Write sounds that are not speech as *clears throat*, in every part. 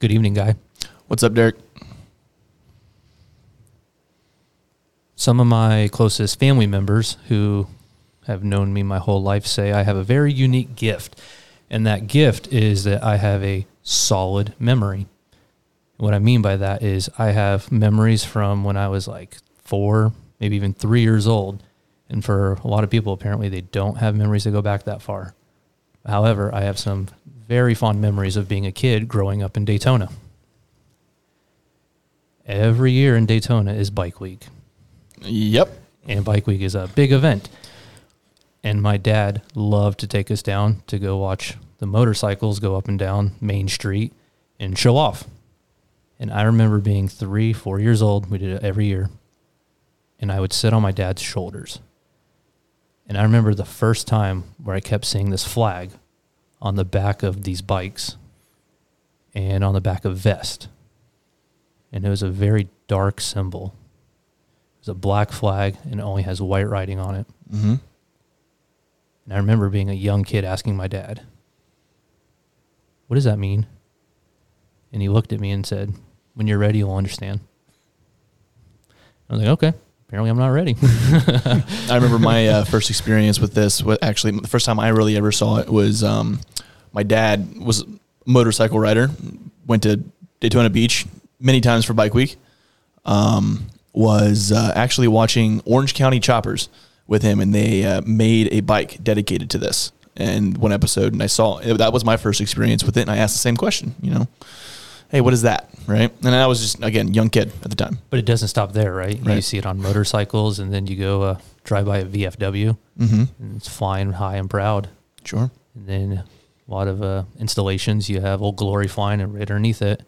Good evening, guy. What's up, Derreck? Some of my closest family members who have known me my whole life say I have a very unique gift. And that gift is that I have a solid memory. What I mean by that is I have memories from when I was like four, maybe even three years old. And for a lot of people, apparently they don't have memories that go back that far. However, I have some very fond memories of being a kid growing up in Daytona. Every year in Daytona is Bike Week Yep. and Bike Week is a big event. And my dad loved to take us down to go watch the motorcycles go up and down Main Street and show off. And I remember being three, four years old. We did it every year. And I would sit on my dad's shoulders. And I remember the first time where I kept seeing this flag on the back of these bikes and on the back of vest. And it was a very dark symbol. It's a black flag and it only has white writing on it. Mm-hmm. And I remember being a young kid asking my dad, What does that mean? And he looked at me and said, When you're ready, you'll understand. I was like, Okay, apparently I'm not ready. *laughs* *laughs* I remember my uh, first experience with this. What actually the first time I really ever saw it was um, my dad was a motorcycle rider. Went to Daytona Beach many times for Bike Week. Um, was uh, actually watching Orange County Choppers with him, and they uh, made a bike dedicated to this. And one episode, and I saw that was my first experience with it, and I asked the same question. You know, hey, what is that? Right? And I was just again young kid at the time. but it doesn't stop there, right? You see it on motorcycles, and then you go uh, drive by a VFW, Mm-hmm. and it's flying high and proud. Sure. And then a lot of uh, installations, you have Old Glory flying, and right underneath it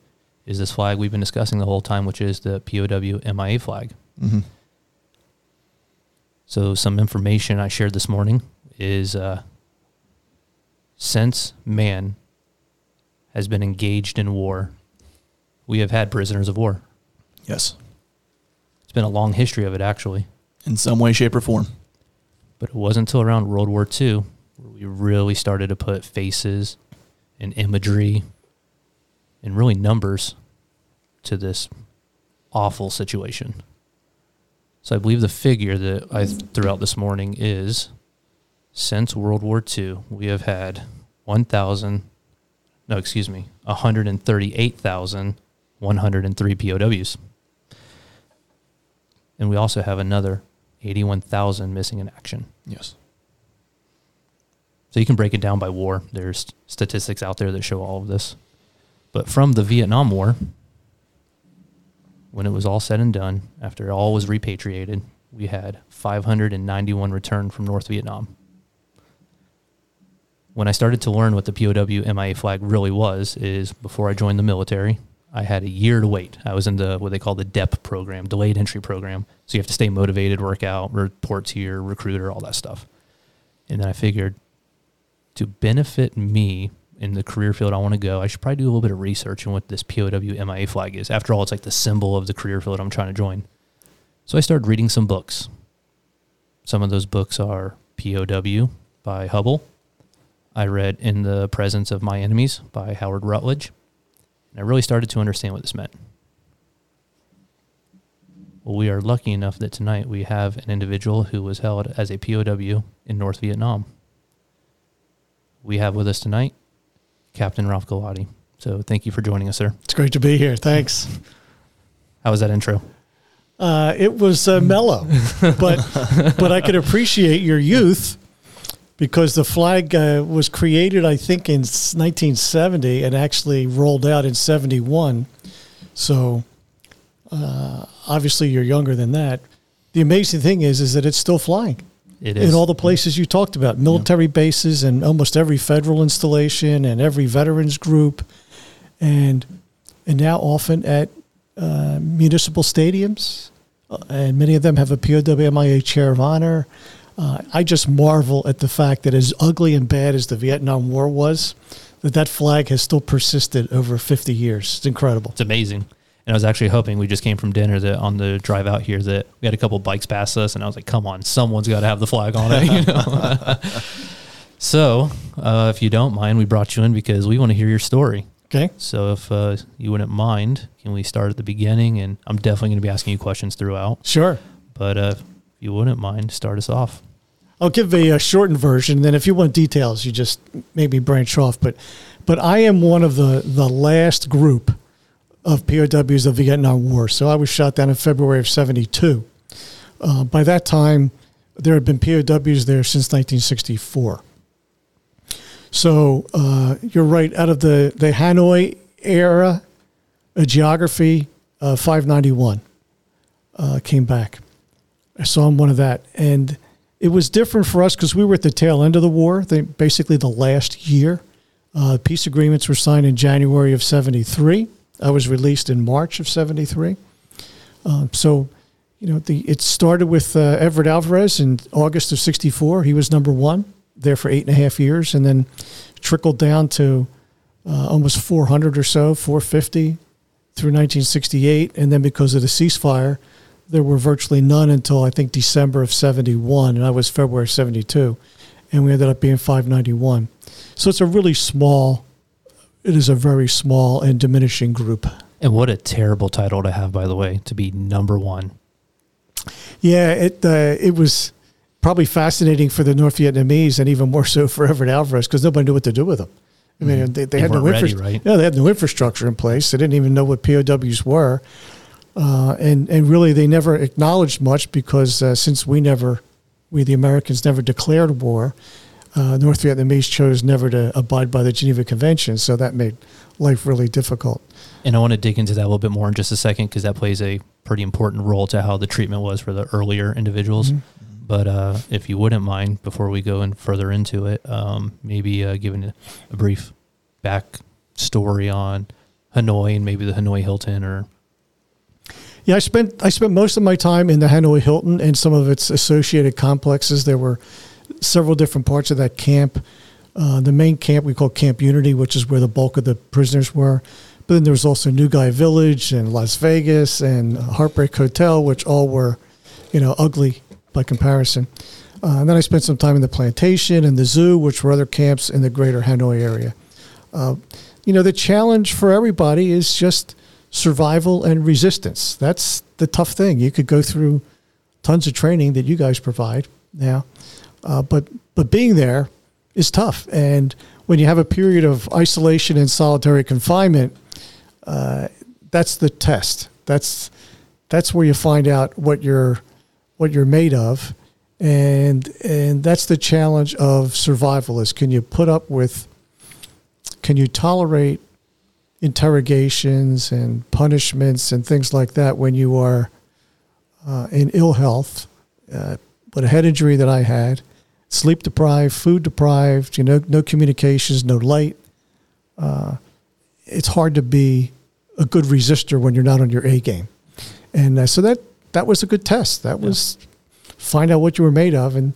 is this flag we've been discussing the whole time, which is the POW MIA flag. Mm-hmm. So, some information I shared this morning is uh, since man has been engaged in war, we have had prisoners of war. Yes. It's been a long history of it, actually. In some way, shape, or form. But it wasn't until around World War II where we really started to put faces and imagery and really numbers to this awful situation. So I believe the figure that I threw out this morning is since World War II, we have had 1,000, no, excuse me, 138,103 POWs. And we also have another 81,000 missing in action. Yes. So you can break it down by war. There's statistics out there that show all of this. But from the Vietnam War, when it was all said and done, after all was repatriated, we had 591 returned from North Vietnam. When I started to learn what the POW MIA flag really was, is before I joined the military, I had a year to wait. I was in the what they call the DEP program, delayed entry program. So you have to stay motivated, work out, report to your recruiter, all that stuff. And then I figured to benefit me in the career field I want to go, I should probably do a little bit of research on what this POW MIA flag is. After all, it's like the symbol of the career field I'm trying to join. So I started reading some books. Some of those books are POW by Hubbell. I read In the Presence of My Enemies by Howard Rutledge. And I really started to understand what this meant. Well, we are lucky enough that tonight we have an individual who was held as a POW in North Vietnam. We have with us tonight Captain Ralph Galati. So thank you for joining us, sir. It's great to be here. Thanks. *laughs* How was that intro? Uh, it was uh, mellow, but but I could appreciate your youth because the flag uh, was created, I think, in 1970 and actually rolled out in 71. So uh, obviously, you're younger than that. The amazing thing is, is that it's still flying It is in all the places you talked about, military bases and almost every federal installation and every veterans group, and and now often at uh, municipal stadiums, uh, and many of them have a POWMIA chair of honor. Uh, I just marvel at the fact that as ugly and bad as the Vietnam War was, that that flag has still persisted over 50 years. It's incredible. It's amazing. And I was actually hoping we just came from dinner that on the drive out here that we had a couple bikes pass us, and I was like, "Come on, someone's got to have the flag on it." *laughs* You know? *laughs* so, uh, if you don't mind, we brought you in because we want to hear your story. Okay. So if uh, you wouldn't mind, can we start at the beginning? And I'm definitely going to be asking you questions throughout. Sure. But uh, if you wouldn't mind, start us off. I'll give a, a shortened version. Then, if you want details, you just maybe branch off. But, but I am one of the the last group of POWs of the Vietnam War. So I was shot down in February of '72. Uh, by that time, there had been POWs there since 1964. So uh, you're right. Out of the the Hanoi era, a geography, uh, 591 uh, came back. I saw him one of that, and it was different for us because we were at the tail end of the war. Basically, the last year. Uh, peace agreements were signed in January of '73. I was released in March of '73. Um, so, you know, the it started with uh, Everett Alvarez in August of '64. He was number one there for eight and a half years, and then trickled down to uh, almost 400 or so, 450 through 1968, and then because of the ceasefire, there were virtually none until I think December of 71, and I was February 72, and we ended up being 591. So it's a really small, it is a very small and diminishing group. And what a terrible title to have, by the way, to be number one. Yeah, it uh, it was probably fascinating for the North Vietnamese and even more so for Everett Alvarez because nobody knew what to do with them. I mean, they, they They had no ready, infra- right? Yeah, they had no infrastructure in place. They didn't even know what POWs were, uh, and and really they never acknowledged much because uh, since we never, we the Americans never declared war, uh, North Vietnamese chose never to abide by the Geneva Convention, so that made life really difficult. And I want to dig into that a little bit more in just a second because that plays a pretty important role to how the treatment was for the earlier individuals. Mhm. But uh, if you wouldn't mind, before we go in further into it, um, maybe uh, giving a, a brief back story on Hanoi and maybe the Hanoi Hilton or Yeah, I spent I spent most of my time in the Hanoi Hilton and some of its associated complexes. There were several different parts of that camp. Uh, the main camp we call Camp Unity, which is where the bulk of the prisoners were. But then there was also New Guy Village and Las Vegas and Heartbreak Hotel, which all were, you know, ugly by comparison. Uh, and then I spent some time in the plantation and the zoo, which were other camps in the greater Hanoi area. Uh, you know, the challenge for everybody is just survival and resistance. That's the tough thing. You could go through tons of training that you guys provide now, uh, but but being there is tough. And when you have a period of isolation and solitary confinement, uh, that's the test. That's that's where you find out what you're what you're made of, and and that's the challenge of survival. Is can you put up with can you tolerate interrogations and punishments and things like that when you are uh, in ill health, uh, with a head injury that I had, sleep deprived, food deprived, you know, no communications, no light. Uh, it's hard to be a good resistor when you're not on your A game, and uh, so that that was a good test. That was find out what you were made of, and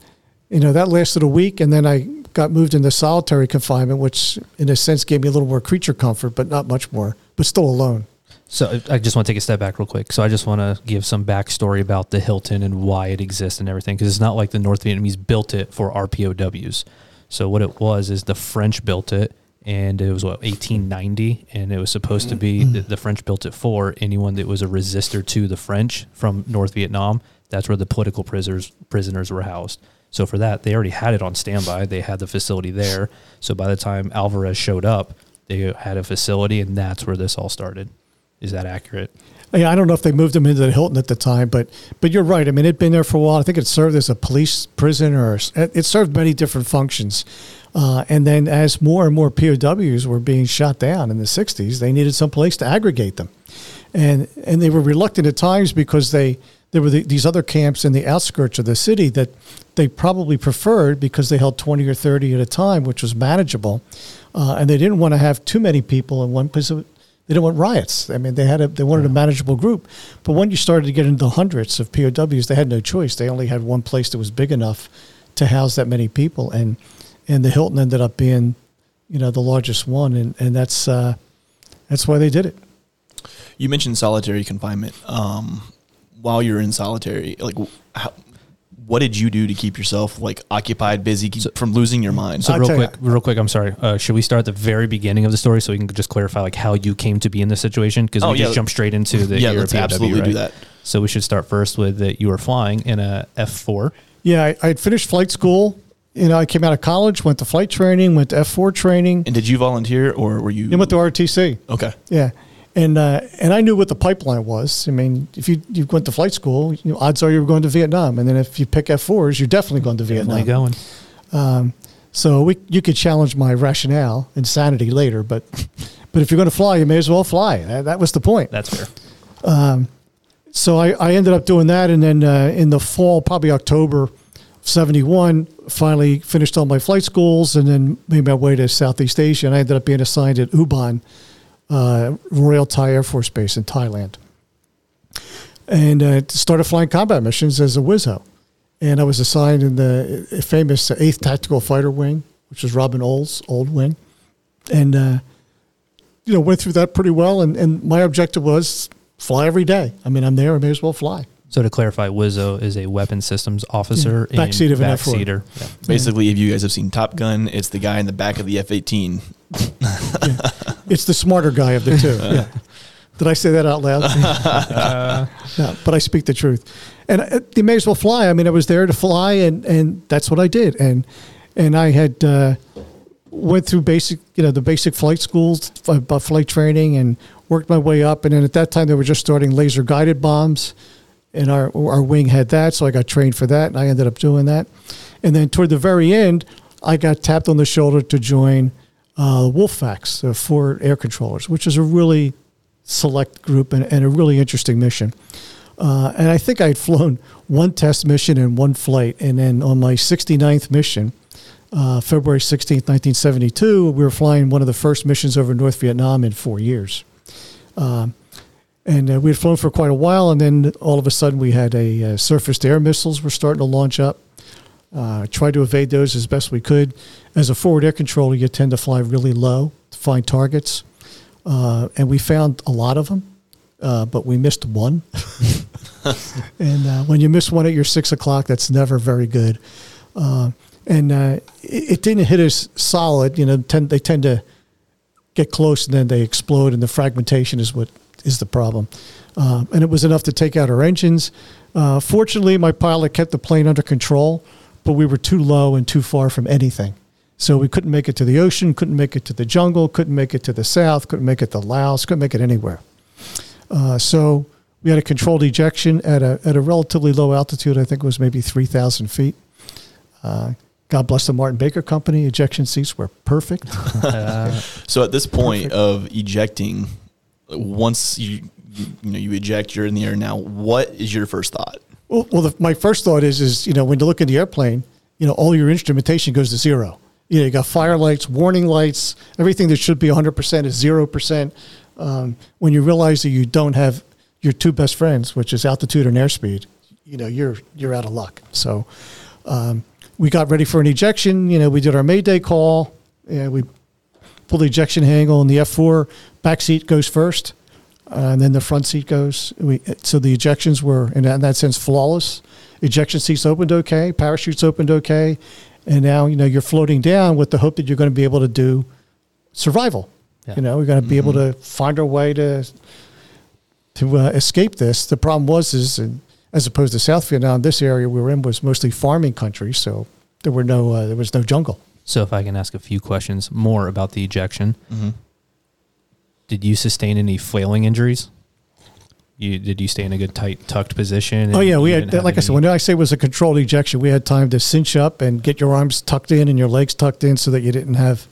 you know that lasted a week, and then I got moved into solitary confinement, which in a sense gave me a little more creature comfort, but not much more, but still alone. So I just want to take a step back real quick. So I just want to give some backstory about the Hilton and why it exists and everything, because it's not like the North Vietnamese built it for RPOWs. So what it was is the French built it, and it was what 1890, and it was supposed to be mm-hmm. the, the French built it for anyone that was a resistor to the French from North Vietnam. That's where the political prisoners prisoners were housed. So for that, they already had it on standby. They had the facility there. So by the time Alvarez showed up, they had a facility, and that's where this all started. Is that accurate? Yeah, I don't know if they moved him into the Hilton at the time, but but you're right. I mean, it'd been there for a while. I think it served as a police prison, or it served many different functions. Uh, and then, as more and more POWs were being shot down in the '60s, they needed some place to aggregate them, and and they were reluctant at times because they there were the, these other camps in the outskirts of the city that they probably preferred because they held 20 or 30 at a time, which was manageable, uh, and they didn't want to have too many people in one place. They didn't want riots. I mean, they had a they wanted a manageable group. But when you started to get into the hundreds of POWs, they had no choice. They only had one place that was big enough to house that many people, and and the Hilton ended up being, you know, the largest one, and and that's uh, that's why they did it. You mentioned solitary confinement. Um, while you're in solitary, like how, what did you do to keep yourself like occupied, busy, keep, from losing your mind? So I'll real tell you- quick, real quick. I'm sorry. Uh, should we start at the very beginning of the story so we can just clarify like how you came to be in this situation? Because Oh, we yeah. just jump straight into the yeah, year let's of POW, absolutely do that. So we should start first with that you were flying in a F4. Yeah, I, I had finished flight school. You know, I came out of college, went to flight training, went to F4 training, And did you volunteer or were you? and went to RTC. okay. Yeah, and uh, and I knew what the pipeline was. I mean, if you you went to flight school, you know, odds are you were going to Vietnam, and then if you pick F4s, you're definitely going to Definitely Vietnam. going. So we you could challenge my rationale and sanity later, but but if you're going to fly, you may as well fly. That, that was the point. That's fair. So I, I ended up doing that, and then uh, in the fall, probably October '71, finally finished all my flight schools, and then made my way to Southeast Asia, and I ended up being assigned at Ubon, uh, Royal Thai Air Force Base in Thailand, and uh, started flying combat missions as a Wizzo. And I was assigned in the famous Eighth Tactical Fighter Wing, which was Robin Olds' old wing, and uh, you know went through that pretty well. And, and my objective was fly every day. I mean, I'm there, I may as well fly. So to clarify, Wizzo is a weapon systems officer. Yeah. Backseat of an F-4. Yeah. Basically, if you guys have seen Top Gun, it's the guy in the back of the F-18 yeah. *laughs* It's the smarter guy of the two. *laughs* Yeah. Did I say that out loud? *laughs* uh, but I speak the truth. And uh, you may as well fly. I mean, I was there to fly, and, and that's what I did. And and I had uh, went through basic, you know, the basic flight schools, uh, flight training, and worked my way up. And then at that time, they were just starting laser guided bombs, and our our wing had that, so I got trained for that, and I ended up doing that. And then toward the very end, I got tapped on the shoulder to join uh, Wolf FACs, the forward air controllers, which is a really select group and, and a really interesting mission. Uh, and I think I had flown one test mission and one flight. And then on my 69th mission, uh, February 16th, 1972, we were flying one of the first missions over North Vietnam in four years. Um, and uh, we had flown for quite a while, and then all of a sudden we had a uh, surface to air missiles were starting to launch up. Uh, tried to evade those as best we could. As a forward air controller, you tend to fly really low to find targets, uh, and we found a lot of them, uh, but we missed one. *laughs* and uh, when you miss one at your six o'clock, that's never very good. Uh, and uh, it, it didn't hit us solid. You know, tend, they tend to get close and then they explode, and the fragmentation is what is the problem. And it was enough to take out our engines. Fortunately, my pilot kept the plane under control, but we were too low and too far from anything. So we couldn't make it to the ocean, couldn't make it to the jungle, couldn't make it to the south, couldn't make it to Laos, couldn't make it anywhere. Uh, so we had a controlled ejection at a, at a relatively low altitude. I think it was maybe 3,000 feet. Uh, God bless the Martin Baker Company. Ejection seats were perfect. *laughs* So at this point Perfect. of ejecting, once you, you you know you eject, you're in the air now. What is your first thought? Well, well the, my first thought is, is you know, when you look at the airplane, you know, all your instrumentation goes to zero. You know, you got fire lights, warning lights, everything that should be 100% is 0%. Um, when you realize that you don't have your two best friends, which is altitude and airspeed, you know, you're you're out of luck. So um, we got ready for an ejection. You know, we did our Mayday call. and we pulled the ejection handle, and the F4 back seat goes first, and then the front seat goes. We so the ejections were in that, in that sense flawless. Ejection seats opened okay, parachutes opened okay, and now you know you're floating down with the hope that you're going to be able to do survival. Yeah. You know, we're going to be able to find our way to to uh, escape this. The problem was is, and as opposed to South Vietnam, this area we were in was mostly farming country, so there were no uh, there was no jungle. so if I can ask a few questions more about the ejection, did you sustain any flailing injuries? You did you stay in a good tight tucked position? Oh yeah, we had like I said when I say it was a controlled ejection, we had time to cinch up and get your arms tucked in and your legs tucked in so that you didn't have,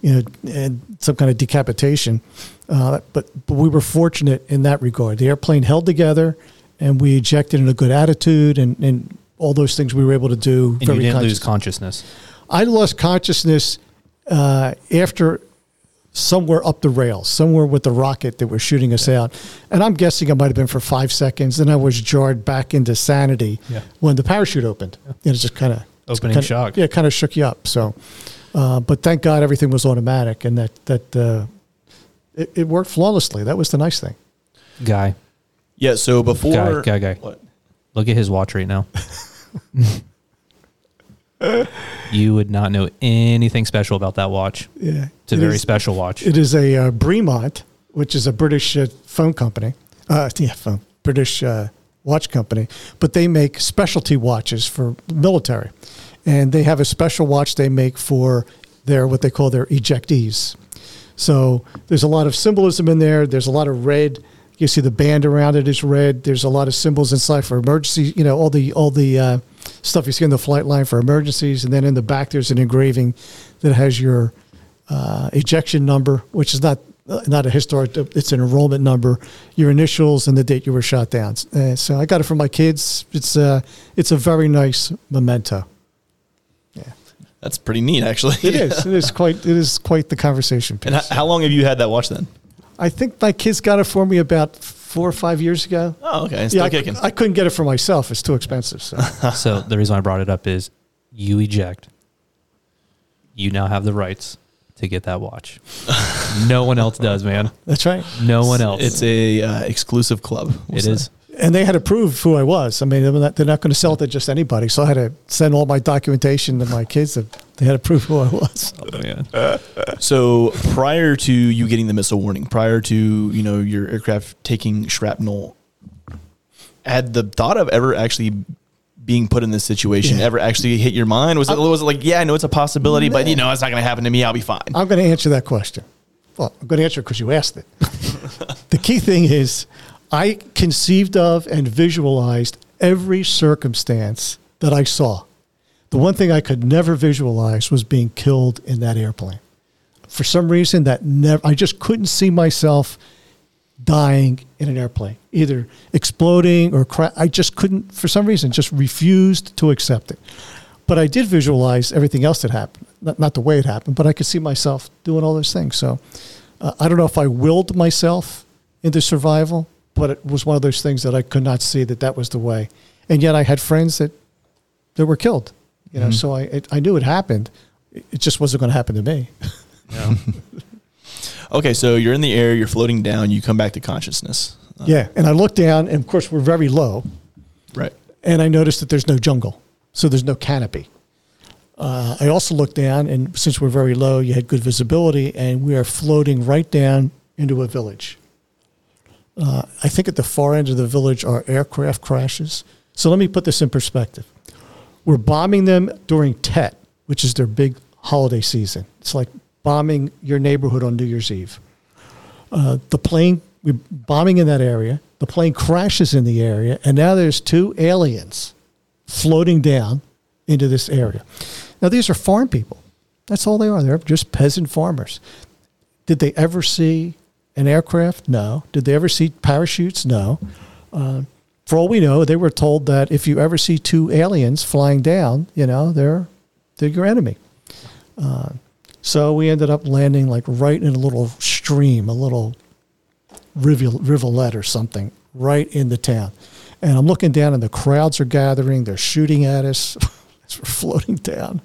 you know, and some kind of decapitation. Uh, but but we were fortunate in that regard. The airplane held together, and we ejected in a good attitude, and and all those things we were able to do. and you very didn't conscious- lose consciousness. I lost consciousness uh, after somewhere up the rail, somewhere with the rocket that was shooting us out. And I'm guessing it might have been for five seconds. Then I was jarred back into sanity Yeah. when the parachute opened. and it just kind of Opening shock. Yeah, kind of shook you up. So, uh, but thank God everything was automatic and that that uh, it, it worked flawlessly. That was the nice thing. Guy, Yeah. So before guy, guy, guy. What? Look at his watch right now. *laughs* You would not know anything special about that watch. Yeah, It's a It very is- special watch. It is a uh, Bremont, which is a British uh, phone company. Uh, *laughs* yeah, phone, British uh, watch company, but they make specialty watches for military, and they have a special watch they make for their what they call their ejectees. So there's a lot of symbolism in there. There's a lot of red. You see the band around it is red. There's a lot of symbols inside for emergency. You know all the all the uh, stuff you see in the flight line for emergencies, and then in the back there's an engraving that has your uh, ejection number, which is not uh, not a historic. It's an enrollment number, your initials, and the date you were shot down. Uh, so I got it for my kids. It's uh, it's a very nice memento. Yeah. That's pretty neat, actually. It is. It is quite. It is quite the conversation piece. And how, how long have you had that watch then? I think my kids got it for me about four or five years ago. Oh, okay. Still yeah, I, kicking. I couldn't get it for myself. It's too expensive. So *laughs* so the reason I brought it up is you eject. You now have the rights to get that watch. *laughs* no one else does, man. that's right. No one else. It's a uh, exclusive club. we'll it say. is. And they had to prove who I was. I mean, they're not, not going to sell it to just anybody. So I had to send all my documentation to my kids. That they had to prove who I was. *laughs* Oh man. So prior to you getting the missile warning, prior to you know your aircraft taking shrapnel, had the thought of ever actually being put in this situation Yeah. ever actually hit your mind? Was it was it like yeah, I know it's a possibility, but you know it's not going to happen to me. I'll be fine. I'm going to answer that question. Well, I'm going to answer it because you asked it. *laughs* the key thing is, I conceived of and visualized every circumstance that I saw. The one thing I could never visualize was being killed in that airplane. For some reason, that never, I just couldn't see myself dying in an airplane, either exploding or cra- I just couldn't, for some reason, just refused to accept it. But I did visualize everything else that happened, not, not the way it happened, but I could see myself doing all those things. So uh, I don't know if I willed myself into survival, but it was one of those things that I could not see that that was the way. And yet I had friends that that were killed, you know. So I it, I knew it happened. It just wasn't going to happen to me. *laughs* Okay, so you're in the air, you're floating down, you come back to consciousness. Uh, yeah. And I look down, and of course we're very low, Right. and I noticed that there's no jungle, so there's no canopy. Uh, I also looked down, and since we're very low, you had good visibility, and we are floating right down into a village. Uh, I think at the far end of the village are aircraft crashes. So let me put this in perspective. We're bombing them during Tet, which is their big holiday season. It's like bombing your neighborhood on New Year's Eve. Uh, the plane, we're bombing in that area. The plane crashes in the area, and now there's two aliens floating down into this area. Now, these are farm people. That's all they are. They're just peasant farmers. Did they ever see an aircraft? No. Did they ever see parachutes? No. Uh, for all we know, they were told that if you ever see two aliens flying down, you know, they're they're your enemy. Uh, so we ended up landing like right in a little stream, a little rivulet, or something, right in the town. And I'm looking down, and the crowds are gathering. They're shooting at us as *laughs* we're floating down.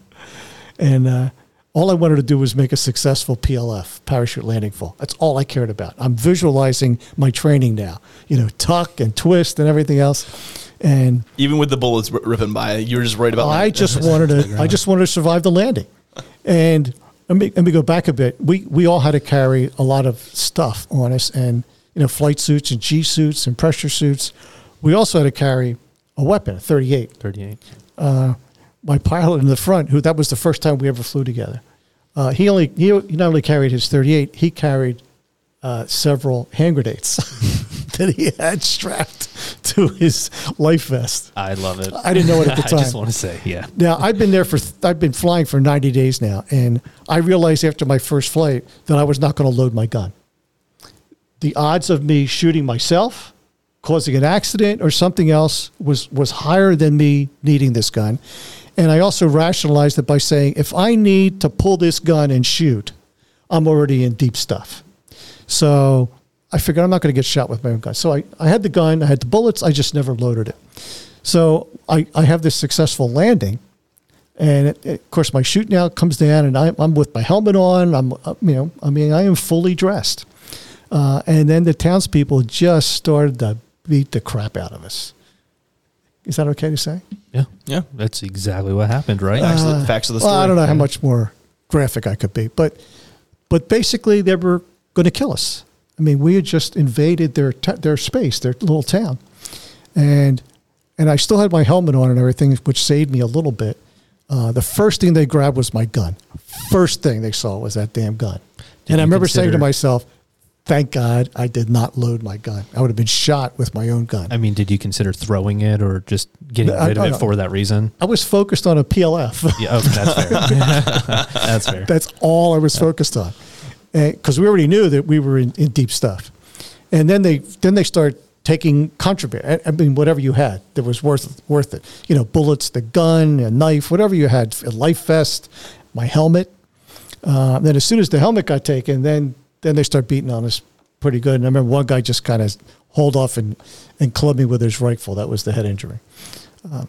And uh, all I wanted to do was make a successful PLF, parachute landing fall. That's all I cared about. I'm visualizing my training now, you know, tuck and twist and everything else. And Even with the bullets r- ripping by, you were just worried about. I just wanted to. I just wanted to survive the landing. And let me let me go back a bit. We we all had to carry a lot of stuff on us, and you know, flight suits and G suits and pressure suits. We also had to carry a weapon, a 38. 38. Uh, My pilot in the front, who that was the first time we ever flew together. Uh, he only he, he not only carried his 38, he carried uh, several hand grenades *laughs* that he had strapped to his life vest. I love it. I didn't know it at *laughs* the time. I just want to say, yeah. Now I've been there for I've been flying for 90 days now, and I realized after my first flight that I was not going to load my gun. The odds of me shooting myself, causing an accident, or something else was was higher than me needing this gun. And I also rationalized it by saying, if I need to pull this gun and shoot, I'm already in deep stuff. So I figured I'm not going to get shot with my own gun. So I, I had the gun, I had the bullets, I just never loaded it. So I, I have this successful landing. And it, it- of course, my shoot now comes down, and I, I'm with my helmet on. I'm, you know, I mean, I am fully dressed. Uh, and then the townspeople just started to beat the crap out of us. Is that okay to say? Yeah. Yeah. That's exactly what happened, right? Facts, of, Uh, the, facts of the Well, story. I don't know how much more graphic I could be, but but basically they were going to kill us. I mean, we had just invaded their t- their space, their little town, and and I still had my helmet on and everything, which saved me a little bit. Uh, the first thing they grabbed was my gun. First thing they saw was that damn gun, Did and I you remember saying to myself, "Thank God I did not load my gun. I would have been shot with my own gun." I mean, did you consider throwing it or just getting I- rid of I it for that reason? I was focused on a PLF. Yeah, oh, that's fair. *laughs* that's fair. That's all I was focused on, because we already knew that we were in, in deep stuff. And then they then they start taking contraband. I- I mean, whatever you had that was worth worth it. You know, bullets, the gun, a knife, whatever you had, a life vest, my helmet. Uh, then as soon as the helmet got taken, then then they start beating on us pretty good. And I remember one guy just kind of hauled off and and clubbed me with his rifle. That was the head injury, um,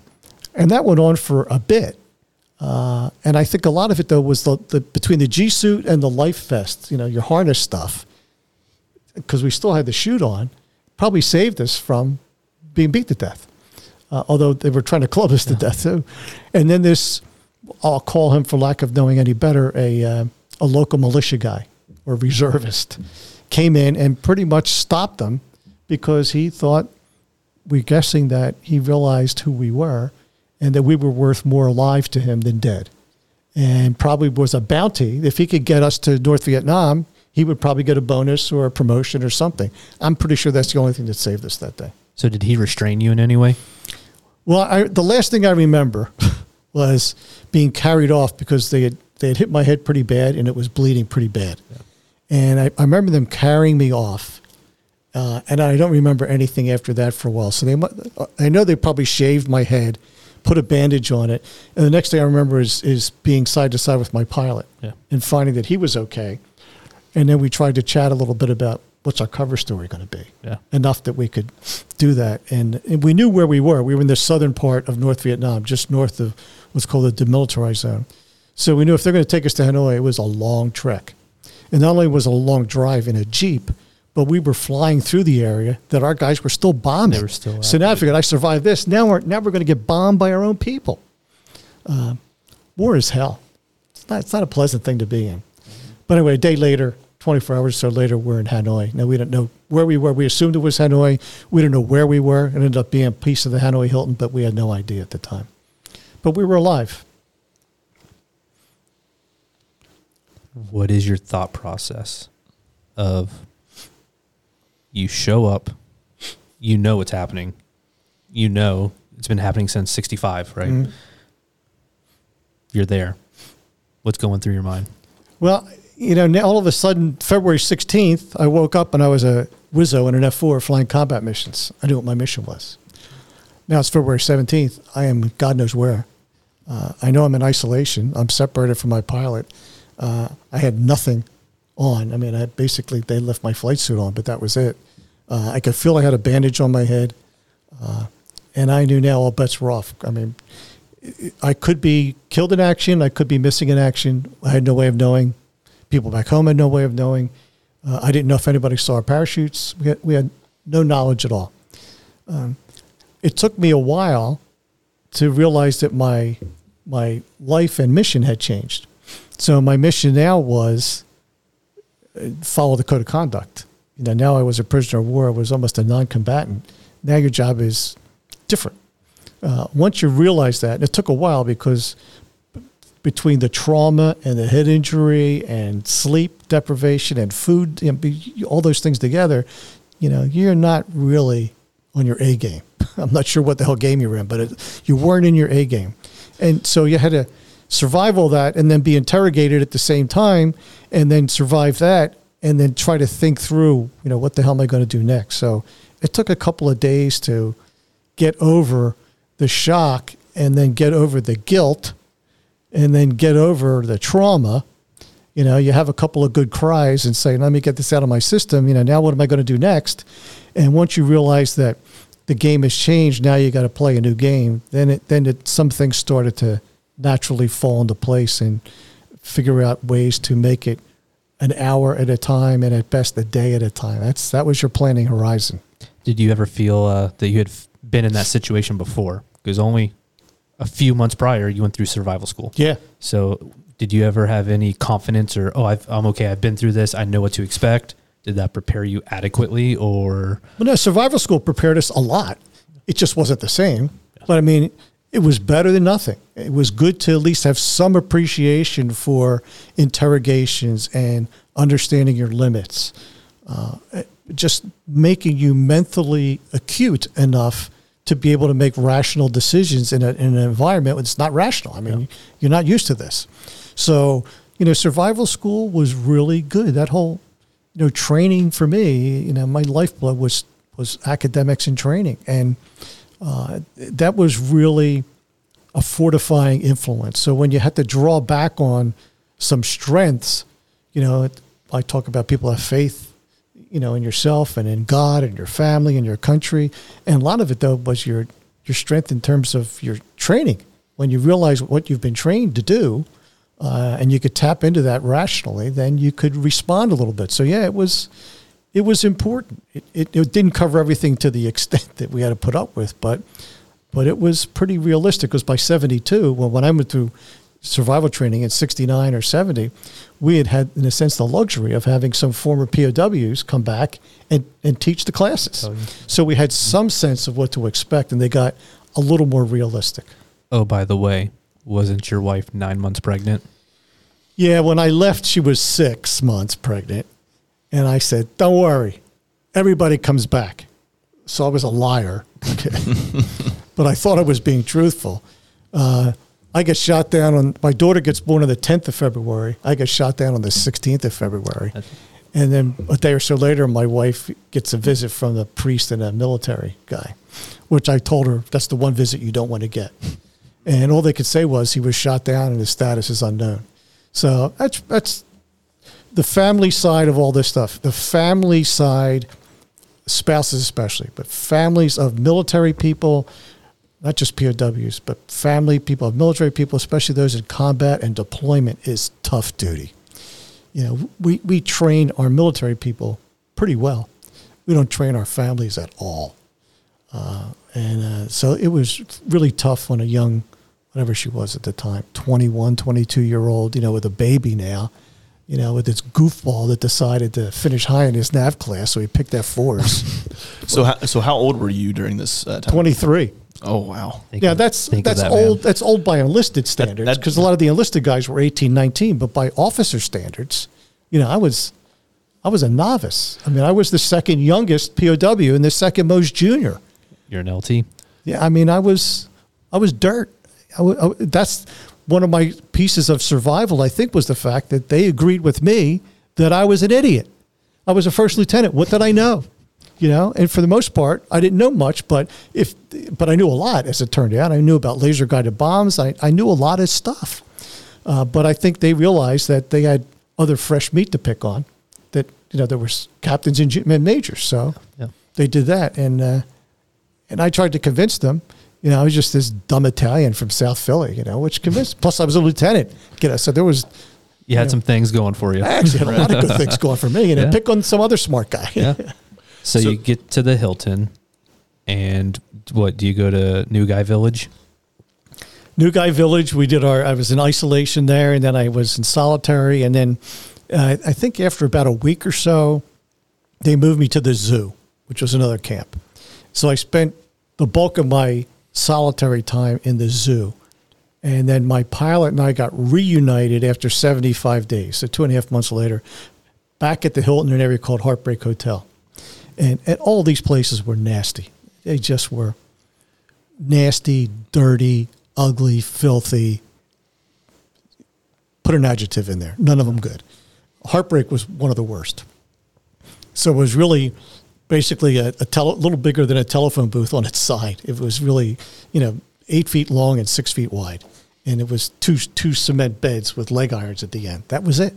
and that went on for a bit. Uh, and I think a lot of it though was the, the between the G suit and the life vest, you know, your harness stuff, because we still had the chute on, probably saved us from being beat to death. Uh, although they were trying to club us to death too. And then this, I'll call him for lack of knowing any better, a uh, a local militia guy or reservist came in and pretty much stopped them because he thought we're guessing that he realized who we were and that we were worth more alive to him than dead. And probably was a bounty. If he could get us to North Vietnam, he would probably get a bonus or a promotion or something. I'm pretty sure that's the only thing that saved us that day. So, did he restrain you in any way? Well, I, the last thing I remember *laughs* was being carried off because they had they had hit my head pretty bad and it was bleeding pretty bad. And I, I remember them carrying me off, uh, and I don't remember anything after that for a while. So they, I know they probably shaved my head, put a bandage on it, and the next thing I remember is is being side to side with my pilot Yeah. and finding that he was okay. And then we tried to chat a little bit about what's our cover story going to be Yeah. enough that we could do that. And, and we knew where we were. We were in the southern part of North Vietnam, just north of what's called the demilitarized zone. So we knew if they're going to take us to Hanoi, it was a long trek. And not only was it a long drive in a Jeep, but we were flying through the area that our guys were still bombing. They were still so now I figured I survived this. Now we're, now we're going to get bombed by our own people. Uh, war is hell. It's not, it's not a pleasant thing to be in. But anyway, a day later, 24 hours or so later, we're in Hanoi. Now, we don't know where we were. We assumed it was Hanoi. We didn't know where we were. It ended up being a piece of the Hanoi Hilton, but we had no idea at the time. But we were alive. What is your thought process of you show up, you know what's happening, you know it's been happening since 65, right? Mhm. You're there. What's going through your mind? Well, you know, now all of a sudden, February 16th, I woke up and I was a Wizzo in an F4 flying combat missions. I knew what my mission was. Now it's February 17th. I am God knows where. Uh, I know I'm in isolation. I'm separated from my pilot. Uh, I had nothing on. I mean, I basically, they left my flight suit on, but that was it. Uh, I could feel I had a bandage on my head. Uh, and I knew now all bets were off. I mean, I could be killed in action. I could be missing in action. I had no way of knowing. People back home had no way of knowing. Uh, I didn't know if anybody saw our parachutes. We had, we had no knowledge at all. Um, it took me a while to realize that my my life and mission had changed. So my mission now was uh, follow the code of conduct. You know, now I was a prisoner of war. I was almost a non-combatant. Now your job is different. Uh, once you realize that, and it took a while because between the trauma and the head injury and sleep deprivation and food, you know, all those things together, you know, you're not really on your A game. *laughs* I'm not sure what the hell game you're in, but it, you weren't in your A game. And so you had to survive all that and then be interrogated at the same time and then survive that and then try to think through, you know, what the hell am I going to do next? So it took a couple of days to get over the shock and then get over the guilt and then get over the trauma. You know, you have a couple of good cries and say, let me get this out of my system. You know, now what am I going to do next? And once you realize that the game has changed, now you got to play a new game. Then it, then it, some things started to naturally fall into place and figure out ways to make it an hour at a time and at best a day at a time. That's, that was your planning horizon. Did you ever feel uh, that you had been in that situation before because only a few months prior you went through survival school. Yeah. So, did you ever have any confidence or oh, I've, I'm okay, I've been through this, I know what to expect? Did that prepare you adequately, or Well, no, survival school prepared us a lot. It just wasn't the same. But I mean, it was better than nothing. It was good to at least have some appreciation for interrogations and understanding your limits. Uh, just making you mentally acute enough to be able to make rational decisions in, a, in an environment that's not rational. I mean, you're not used to this. So, you know, survival school was really good. That whole, you know, training for me, you know, my lifeblood was was academics and training, and uh, that was really a fortifying influence. So when you had to draw back on some strengths, you know, I talk about people have faith, you know, in yourself and in God and your family and your country, and a lot of it though was your your strength in terms of your training. When you realize what you've been trained to do, uh, and you could tap into that rationally, then you could respond a little bit. So yeah, it was it was important. It, it, it didn't cover everything to the extent that we had to put up with, but but it was pretty realistic. Because by seventy two, well, when I went through survival training in sixty nine or seventy, we had had in a sense the luxury of having some former POWs come back and and teach the classes. Oh. So we had some sense of what to expect, and they got a little more realistic. oh, by the way, wasn't your wife nine months pregnant? Yeah, when I left, she was six months pregnant. And I said, Don't worry, everybody comes back. So I was a liar. *laughs* but I thought I was being truthful. Uh, I get shot down on, my daughter gets born on the 10th of February. I get shot down on the 16th of February. And then a day or so later, my wife gets a visit from the priest and a military guy, which I told her that's the one visit you don't want to get. And all they could say was he was shot down and his status is unknown. So that's that's the family side of all this stuff. The family side, spouses especially, but families of military people, not just POWs, but family people of military people, especially those in combat and deployment, is tough duty. You know, we, we train our military people pretty well. We don't train our families at all. Uh, and uh, so it was really tough when a young, whatever she was at the time, 21, 22 year old, you know, with a baby now, you know, with this goofball that decided to finish high in his NAV class. So he picked that force. *laughs* So how, so how old were you during this uh, time? 23. Oh wow. Think Yeah, of- that's that's that, old. man. That's old by enlisted standards because a lot of the enlisted guys were 18, 19, but by officer standards, you know, I was I was a novice. I mean, I was the second youngest POW and the second most junior. You're an LT. Yeah, I mean, I was I was dirt. I I that's one of my pieces of survival. I think was the fact that they agreed with me that I was an idiot. I was a first lieutenant. What did I know? You know, and for the most part, I didn't know much, but if but I knew a lot as it turned out. I knew about laser guided bombs. I, I knew a lot of stuff. Uh, but I think they realized that they had other fresh meat to pick on. That you know there were captains and majors, so Yeah. they did that, and uh, and I tried to convince them. You know, I was just this dumb Italian from South Philly, you know, which convinced. Plus, I was a lieutenant. You know, so there was You had Yeah. some things going for you. I actually had a lot of good *laughs* things going for me. You know, Yeah. pick on some other smart guy. Yeah. So, *laughs* So- you get to the Hilton, and what do you go to New Guy Village? New Guy Village. We did our. I was in isolation there, and then I was in solitary, and then uh, I think after about a week or so, they moved me to the zoo, which was another camp. So I spent the bulk of my solitary time in the zoo, and then my pilot and I got reunited after seventy-five days. So two and a half months later, back at the Hilton in an area called Heartbreak Hotel, and and all these places were nasty. They just were nasty, dirty, ugly, filthy. Put an adjective in there. None of them good. Heartbreak was one of the worst. So it was really basically a, a tele, little bigger than a telephone booth on its side. It was really, you know, eight feet long and six feet wide, and it was two two cement beds with leg irons at the end. That was it.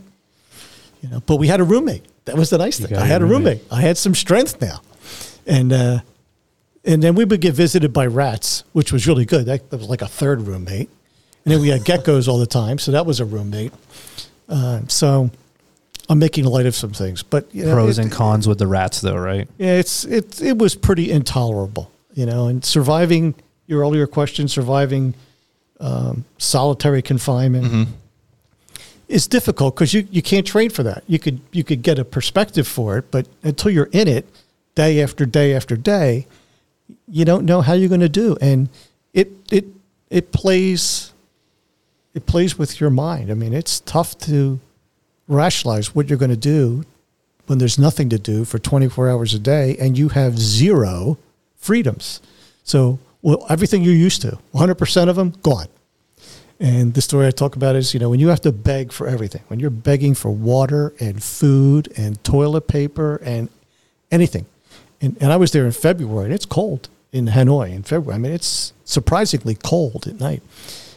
You know, but we had a roommate. That was the nice You thing. I had a roommate. roommate. I had some strength now, and uh, and then we would get visited by rats, which was really good. That, that was like a third roommate. And then we had geckos all the time, so that was a roommate. Uh, so I'm making light of some things, but you know, Pros it- and cons with the rats, though, right? yeah, it's it it was pretty intolerable. you know, and surviving your earlier question, surviving um, solitary confinement Mm-hmm. is difficult because you, you can't train for that. You could you could get a perspective for it, but until you're in it, day after day after day, you don't know how you're going to do, and it it it plays it plays with your mind. I mean, it's tough to rationalize what you're going to do when there's nothing to do for 24 hours a day and you have zero freedoms. So, well, everything you're used to, 100% of them gone. And the story I talk about is, you know, when you have to beg for everything, when you're begging for water and food and toilet paper and anything. And, and I was there in February and it's cold in Hanoi in February. I mean, it's surprisingly cold at night.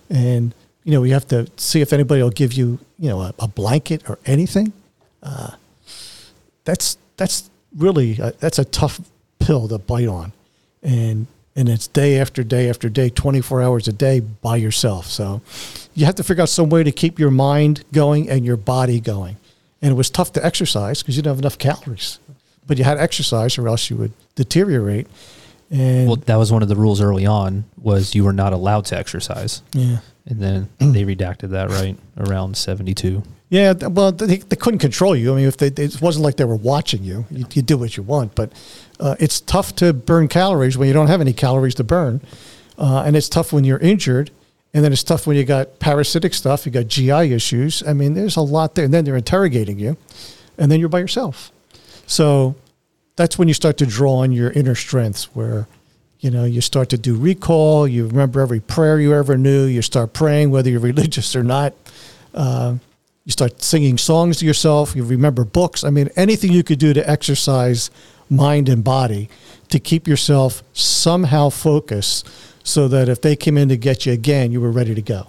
And, you know, you have to see if anybody will give you, you know, a, a blanket or anything. Uh, that's, that's really, uh, that's a tough pill to bite on. And, and it's day after day after day, 24 hours a day by yourself. So you have to figure out some way to keep your mind going and your body going. And it was tough to exercise because you didn't have enough calories, but you had to exercise or else you would deteriorate. And Well, that was one of the rules early on was you were not allowed to exercise. yeah. And then they redacted that right around 72. Yeah, well, they, they couldn't control you. I mean, if they, it wasn't like they were watching you, you, you do what you want. But uh, it's tough to burn calories when you don't have any calories to burn, uh, and it's tough when you're injured, and then it's tough when you got parasitic stuff, you got GI issues. I mean, there's a lot there, and then they're interrogating you, and then you're by yourself. So that's when you start to draw on your inner strengths, where you know you start to do recall. You remember every prayer you ever knew. You start praying, whether you're *laughs* religious or not. Uh, you start singing songs to yourself. You remember books. I mean, anything you could do to exercise mind and body to keep yourself somehow focused, so that if they came in to get you again, you were ready to go.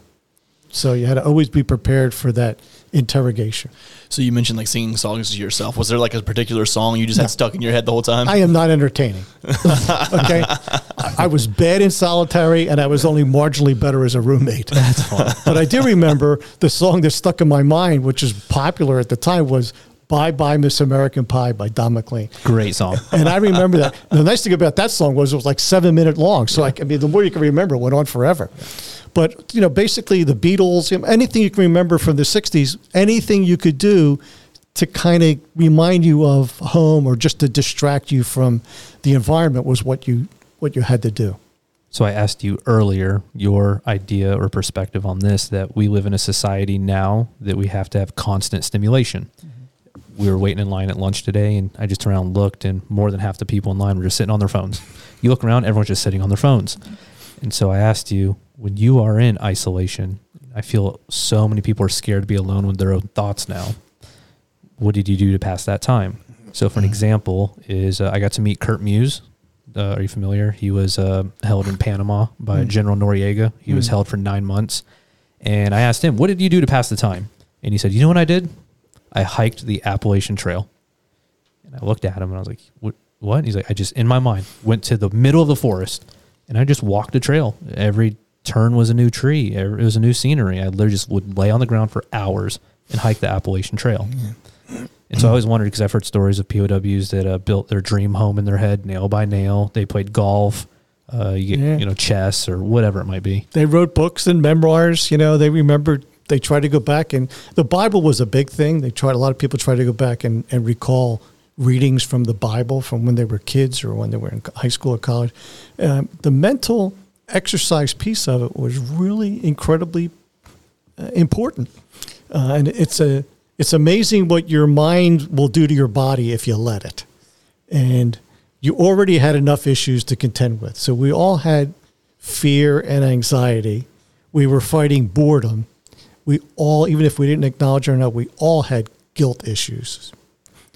So you had to always be prepared for that interrogation. So you mentioned like singing songs to yourself. Was there like a particular song you just had stuck in your head the whole time? I am not entertaining. *laughs* okay, I, I was bad in solitary, and I was only marginally better as a roommate. That's but I do remember the song that stuck in my mind, which is popular at the time, was "Bye Bye Miss American Pie" by Don McLean. Great song. *laughs* And I remember that. The nice thing about that song was it was like seven minute long. So I, I mean, the more you can remember, it went on forever. But you know, basically the Beatles, anything you can remember from the '60s, anything you could do to kind of remind you of home or just to distract you from the environment was what you what you had to do. So I asked you earlier your idea or perspective on this that we live in a society now that we have to have constant stimulation. Mm-hmm. We were waiting in line at lunch today and I just turned around and looked and more than half the people in line were just sitting on their phones. You look around, everyone's just sitting on their phones. And so I asked you, when you are in isolation, I feel so many people are scared to be alone with their own thoughts now. What did you do to pass that time? So, for an example, is uh, I got to meet Kurt Muse. Uh, are you familiar? He was uh, held in Panama by Mm. General Noriega. He was Mm. held for nine months, and I asked him, "What did you do to pass the time?" And he said, "You know what I did? I hiked the Appalachian Trail." And I looked at him and I was like, "What?" What? And he's like, "I just in my mind went to the middle of the forest, and I just walked the trail. Every turn was a new tree. It was a new scenery. I literally just would lay on the ground for hours and hike the Appalachian Trail." And so I always wondered because I've heard stories of POWs that uh, built their dream home in their head, nail by nail. They played golf, uh, you, get, Yeah. you know, chess or whatever it might be. They wrote books and memoirs. You know, they remembered. They tried to go back, and the Bible was a big thing. They tried. A lot of people tried to go back and, and recall readings from the Bible from when they were kids or when they were in high school or college. Um, the mental exercise piece of it was really incredibly uh, important, uh, and it's a it's amazing what your mind will do to your body if you let it. And you already had enough issues to contend with. So we all had fear and anxiety. We were fighting boredom. We all, even if we didn't acknowledge it or not, we all had guilt issues.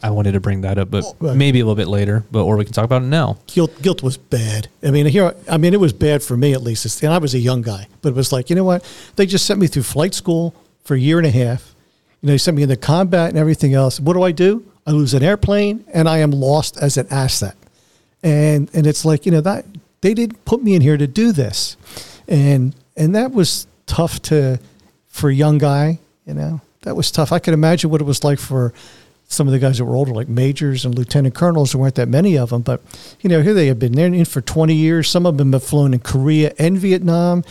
I wanted to bring that up, but Oh, right. maybe a little bit later. But or we can talk about it now. Guilt, guilt was bad. I mean, here, I mean, it was bad for me at least. And I was a young guy, but it was like, you know what? They just sent me through flight school for a year and a half. You know, they sent me into combat and everything else. What do I do? I lose an airplane and I am lost as an asset. And and it's like, you know, that they didn't put me in here to do this. And and that was tough to for a young guy, you know. That was tough. I could imagine what it was like for some of the guys that were older, like majors and lieutenant colonels. There weren't that many of them, but you know, here they have been. They're in for 20 years. Some of them have flown in Korea and Vietnam.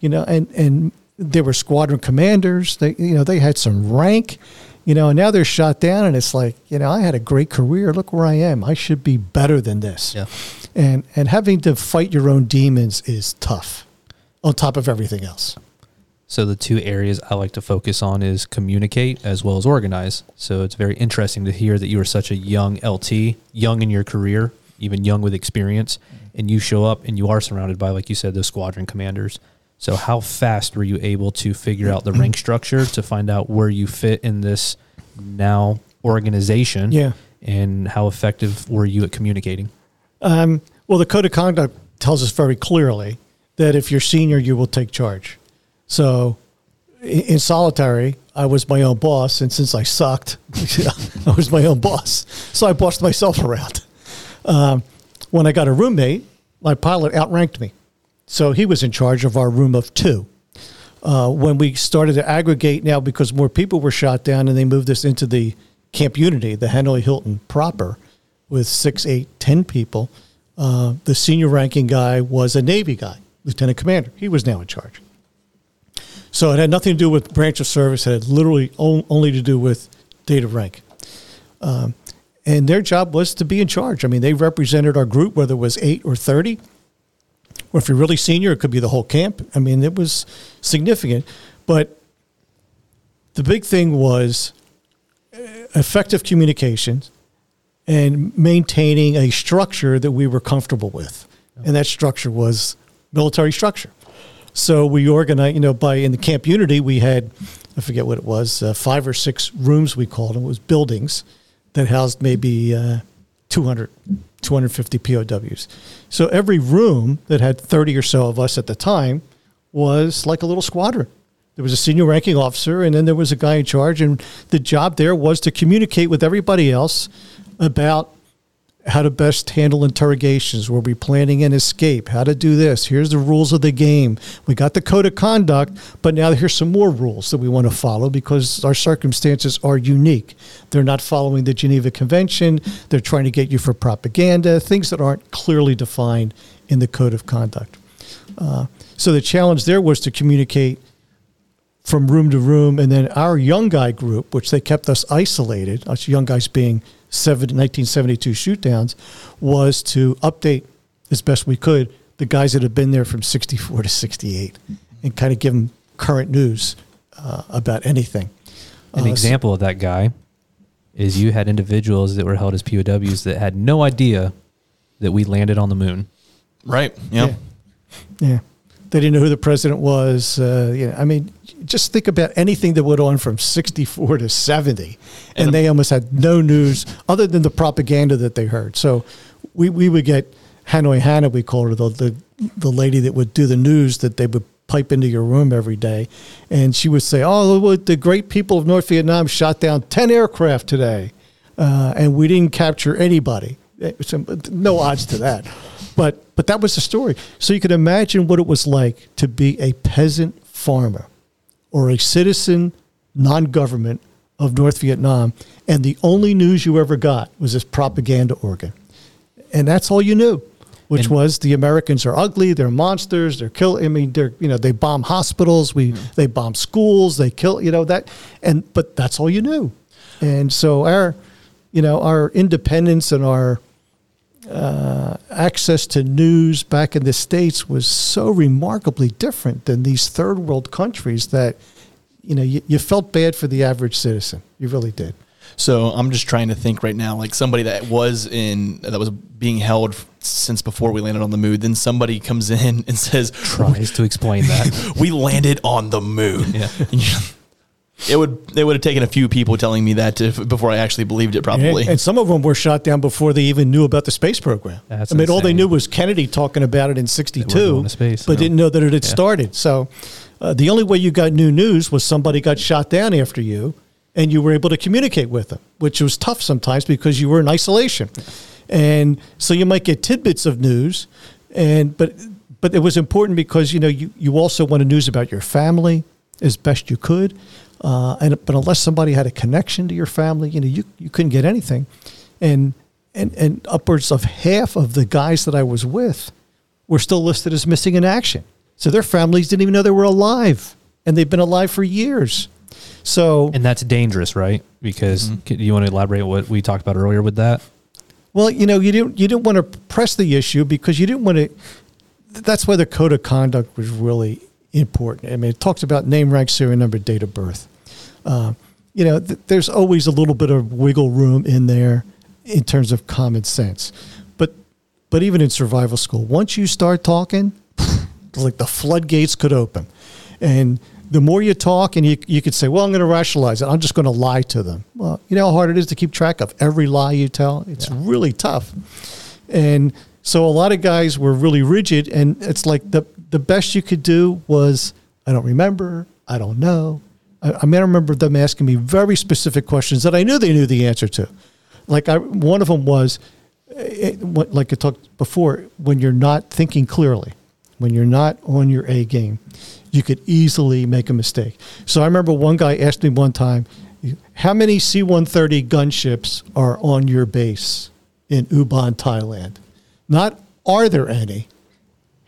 You know, and and they were squadron commanders. They you know they had some rank. You know, and now they're shot down, and it's like you know I had a great career. Look where I am. I should be better than this. Yeah. And and having to fight your own demons is tough, on top of everything else. So the two areas I like to focus on is communicate as well as organize. So it's very interesting to hear that you are such a young LT, young in your career, even young with experience, and you show up and you are surrounded by, like you said, those squadron commanders. So how fast were you able to figure out the rank structure to find out where you fit in this now organization? Yeah. And how effective were you at communicating? Um, well, the code of conduct tells us very clearly that if you're senior, you will take charge. So in, solitary, I was my own boss, and since I sucked, *laughs* I was my own boss. So I bossed myself around. Um, when I got a roommate, my pilot outranked me. So he was in charge of our room of two. Uh, when we started to aggregate now, because more people were shot down and they moved us into the Camp Unity, the Hanoi Hilton proper, with six, eight, ten people, uh, the senior ranking guy was a Navy guy, lieutenant commander. He was now in charge. So it had nothing to do with branch of service. It had literally only to do with date of rank. Um, and their job was to be in charge. I mean, they represented our group, whether it was eight or 30. Or if you're really senior, it could be the whole camp. I mean, it was significant. But the big thing was uh, effective communications and maintaining a structure that we were comfortable with. And that structure was military structure. So we organized, you know, by in the Camp Unity, we had, I forget what it was, uh, five or six rooms we called them. It was buildings that housed maybe uh, 200, 250 POWs. So every room that had 30 or so of us at the time was like a little squadron. There was a senior ranking officer, and then there was a guy in charge. And the job there was to communicate with everybody else about how to best handle interrogations. Were we planning an escape? How to do this? Here's the rules of the game. We got the code of conduct, but now here's some more rules that we want to follow because our circumstances are unique. They're not following the Geneva Convention. They're trying to get you for propaganda, things that aren't clearly defined in the code of conduct. Uh, so the challenge there was to communicate from room to room. And then our young guy group, which they kept us isolated, us young guys being 1972 shoot downs, was to update as best we could the guys that had been there from 64 to 68 and kind of give them current news uh, about anything. An Uh, example of that guy is you had individuals that were held as POWs that had no idea that we landed on the moon. Right. Yeah. Yeah. Yeah. They didn't know who the president was. Uh, you know, I mean, just think about anything that went on from 64 to 70. And, And- they almost had no news other than the propaganda that they heard. So we, we would get Hanoi Hannah, we called her, the, the, the lady that would do the news that they would pipe into your room every day. And she would say, Oh, the great people of North Vietnam shot down 10 aircraft today. Uh, and we didn't capture anybody. No odds to that. But, but that was the story. So you can imagine what it was like to be a peasant farmer or a citizen, non government of North Vietnam. And the only news you ever got was this propaganda organ. And that's all you knew, which And- was the Americans are ugly, they're monsters, they're kill. I mean, they're, you know, they bomb hospitals, we, mm-hmm. they bomb schools, they kill, you know, that. And, but that's all you knew. And so our, you know, our independence and our, uh, access to news back in the states was so remarkably different than these third world countries that you know you, you felt bad for the average citizen you really did So I'm just trying to think right now, like somebody that was in that was being held since before we landed on the moon. Then somebody comes in and says, Tries to explain that. *laughs* "We landed on the moon." Yeah. *laughs* it would it would have taken a few people telling me that to, before I actually believed it. Probably. and, and some of them were shot down before they even knew about the space program That's i mean all they knew was kennedy talking about it in 62 space, but yeah. didn't know that it had Yeah. started so uh, the only way you got new news was somebody got shot down after you and you were able to communicate with them which was tough sometimes because you were in isolation and so you might get tidbits of news and but but it was important because you know you, you also wanted news about your family as best you could Uh, and but unless somebody had a connection to your family, you know, you, you couldn't get anything. And and and upwards of half of the guys that I was with were still listed as missing in action. So their families didn't even know they were alive, and they've been alive for years. So And that's dangerous, right? Because can- you want to elaborate what we talked about earlier with that? Well, you know, you didn't you didn't want to press the issue because you didn't want to. That's why the code of conduct was really important. I mean, it talks about name, rank, serial number, date of birth. Uh, you know, th- there's always a little bit of wiggle room in there in terms of common sense. But but even in survival school, once you start talking, *laughs* like the floodgates could open, and the more you talk, and you you could say, "Well, I'm going to rationalize it. I'm just going to lie to them." Well, you know how hard it is to keep track of every lie you tell. It's really tough, and so a lot of guys were really rigid, and it's like the the best you could do was, "I don't remember. I don't know." I, I mean, I remember them asking me very specific questions that I knew they knew the answer to. Like I, one of them was, it, what, like I talked before, when you're not thinking clearly, when you're not on your A game, you could easily make a mistake. So I remember one guy asked me one time, "How many C-130 gunships are on your base in Ubon, Thailand?" Not are there any,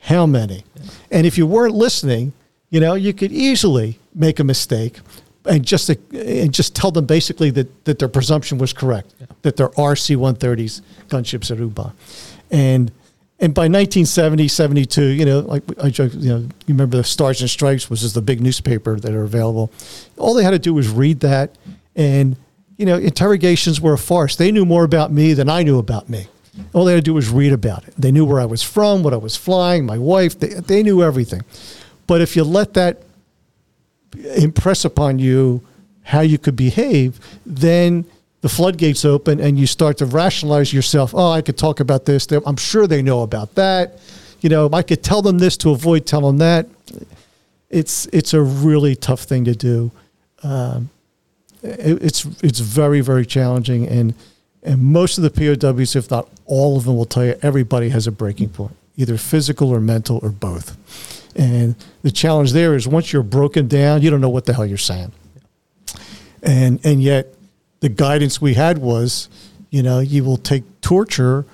how many? And if you weren't listening, you know, you could easily make a mistake and just and just tell them basically that, that their presumption was correct, that there are C-130s gunships at Ubon. And and by 1970, 72, you know, like I joke, you know, you remember the Stars and Stripes which is the big newspaper that are available. All they had to do was read that, and you know, interrogations were a farce. They knew more about me than I knew about me. All they had to do was read about it. They knew where I was from, what I was flying, my wife. They, they knew everything. But if you let that impress upon you how you could behave, then the floodgates open and you start to rationalize yourself. Oh, I could talk about this. I'm sure they know about that. You know, I could tell them this to avoid telling that. It's it's a really tough thing to do. Um, it, it's it's very very challenging, and and most of the POWs, if not all of them, will tell you everybody has a breaking point, either physical or mental or both. And the challenge there is once you're broken down, you don't know what the hell you're saying. And and yet the guidance we had was, you know, you will take torture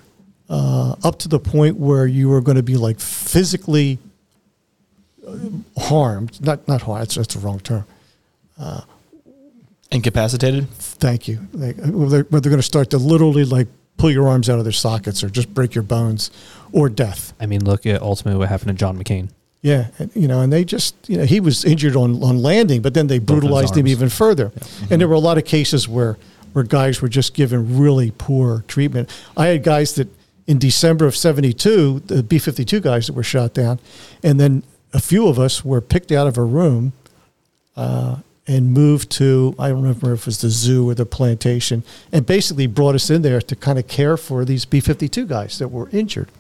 uh, up to the point where you are going to be like physically uh, harmed. Not not harmed. That's, that's the wrong term. Incapacitated. Thank you. Like, where they're, they're going to start to literally like pull your arms out of their sockets or just break your bones or death. I mean, look at ultimately what happened to John McCain. Yeah, and, you know, and they just, you know, he was injured on, on landing, but then they brutalized him even further. And there were a lot of cases where where guys were just given really poor treatment. I had guys that in December of '72, the B-52 guys that were shot down, and then a few of us were picked out of a room uh, and moved to I don't remember if it was the zoo or the plantation, and basically brought us in there to kind of care for these B-52 guys that were injured.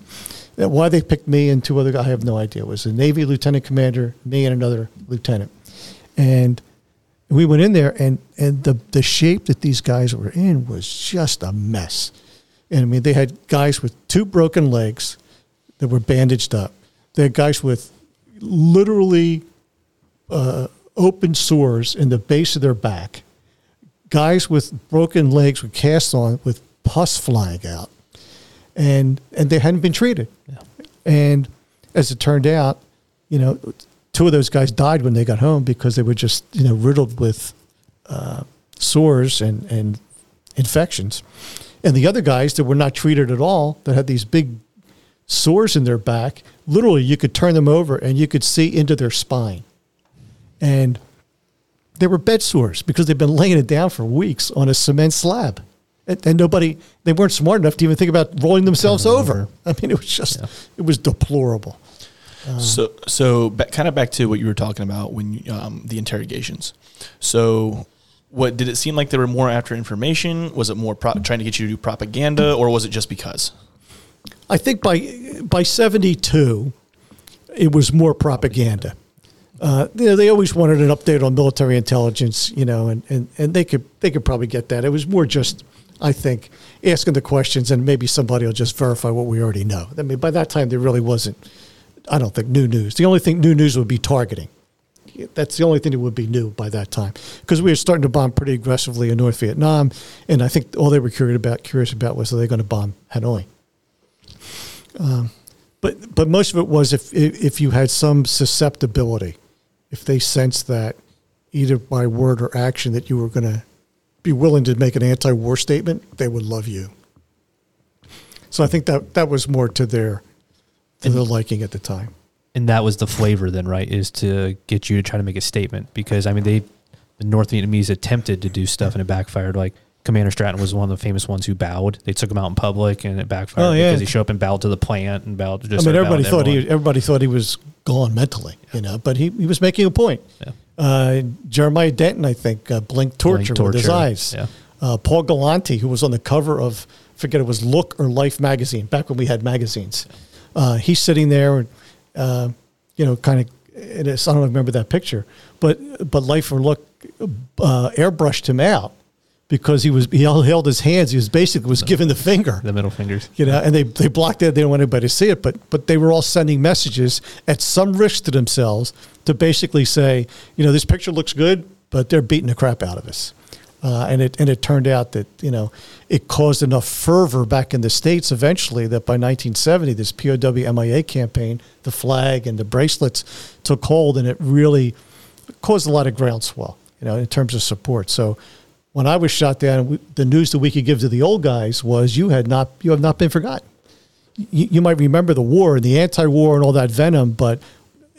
Why they picked me and two other guys, I have no idea. It was a Navy lieutenant commander, me and another lieutenant. And we went in there and, and the, the shape that these guys were in was just a mess. And I mean, they had guys with two broken legs that were bandaged up. They had guys with literally uh, open sores in the base of their back. Guys with broken legs with casts on with pus flying out and and they hadn't been treated. And as it turned out, you know, two of those guys died when they got home because they were just you know riddled with uh, sores and and infections. And the other guys that were not treated at all, that had these big sores in their back, literally you could turn them over and you could see into their spine. And they were bed sores because they've been laying it down for weeks on a cement slab. And, and nobody, they weren't smart enough to even think about rolling themselves over. I mean, it was just, it was deplorable. So, so ba- kind of back to what you were talking about when you, um, the interrogations. So, what did it seem like they were more after information? Was it more pro- trying to get you to do propaganda, or was it just because? I think by by seventy two, it was more propaganda. Uh, you know, they always wanted an update on military intelligence, you know, and, and, and they could they could probably get that. It was more just, I think, asking the questions and maybe somebody will just verify what we already know. I mean, by that time there really wasn't, I don't think, new news. The only thing new news would be targeting. that's the only thing that would be new by that time because we were starting to bomb pretty aggressively in North Vietnam, and I think all they were curious about curious about was are they going to bomb Hanoi. Um, but but most of it was if if you had some susceptibility, if they sensed that either by word or action that you were going to be willing to make an anti-war statement, they would love you. So I think that that was more to their to And- their liking at the time. and that was the flavor then, right? Is to get you to try to make a statement because I mean they, the North Vietnamese attempted to do stuff and it backfired. Like Commander Stratton was one of the famous ones who bowed. They took him out in public and it backfired Oh, yeah. because he showed up and bowed to the plant and bowed. Just I mean, everybody thought to he everybody thought he was gone mentally, you know. But he, he was making a point. Yeah. Uh, Jeremiah Denton, I think, uh, blinked torture, Blinked with his eyes. yeah. Uh, Paul Galanti, who was on the cover of, I forget it was Look or Life magazine, back when we had magazines. Uh, he's sitting there, and uh, you know, kind of. I don't remember that picture, but but Life or Look uh, airbrushed him out because he was he held his hands. He was basically was giving the finger the middle fingers. you know, and they, they blocked it. They didn't want anybody to see it, but but they were all sending messages at some risk to themselves to basically say, you know, this picture looks good, but they're beating the crap out of us. Uh, and it and it turned out that you know it caused enough fervor back in the states eventually that by 1970 this POW MIA campaign, the flag and the bracelets took hold, and it really caused a lot of groundswell, you know, in terms of support. So when I was shot down, we, the news that we could give to the old guys was you had not you have not been forgotten. You, you might remember the war and the anti-war and all that venom, but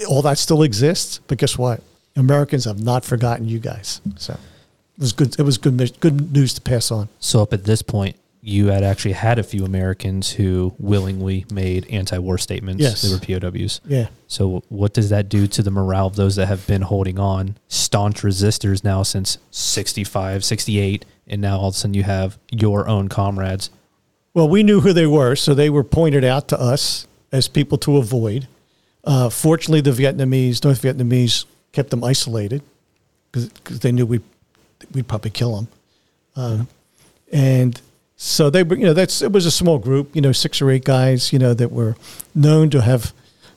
all that still exists. But guess what? Americans have not forgotten you guys. So it was good. It was good. Good news to pass on. So up at this point, you had actually had a few Americans who willingly made anti-war statements. Yes. They were POWs. Yeah. So what does that do to the morale of those that have been holding on, staunch resistors now since 65, 68, and now all of a sudden you have your own comrades. Well, we knew who they were, so they were pointed out to us as people to avoid. Uh, fortunately, the Vietnamese, North Vietnamese, kept them isolated because they knew we'd, we'd probably kill them. Uh, and so they were, you know, that's it was a small group, you know, six or eight guys, you know, that were known to have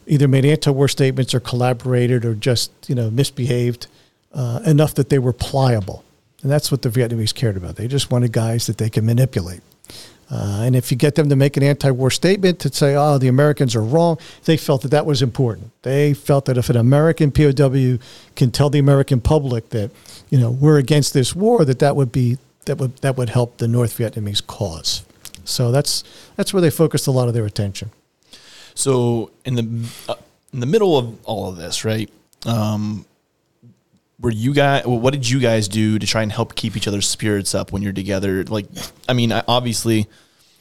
either made anti-war statements or collaborated or just, you know, misbehaved uh, enough that they were pliable. And that's what the Vietnamese cared about. They just wanted guys that they could manipulate. Uh, and if you get them to make an anti-war statement to say, "Oh, the Americans are wrong," they felt that that was important. They felt that if an American POW can tell the American public that, you know, we're against this war, that that would be that would that would help the North Vietnamese cause. So that's that's where they focused a lot of their attention. So in the uh, in the middle of all of this, right? Um, were you guys? Well, what did you guys do to try and help keep each other's spirits up when you're together? Like, I mean, obviously,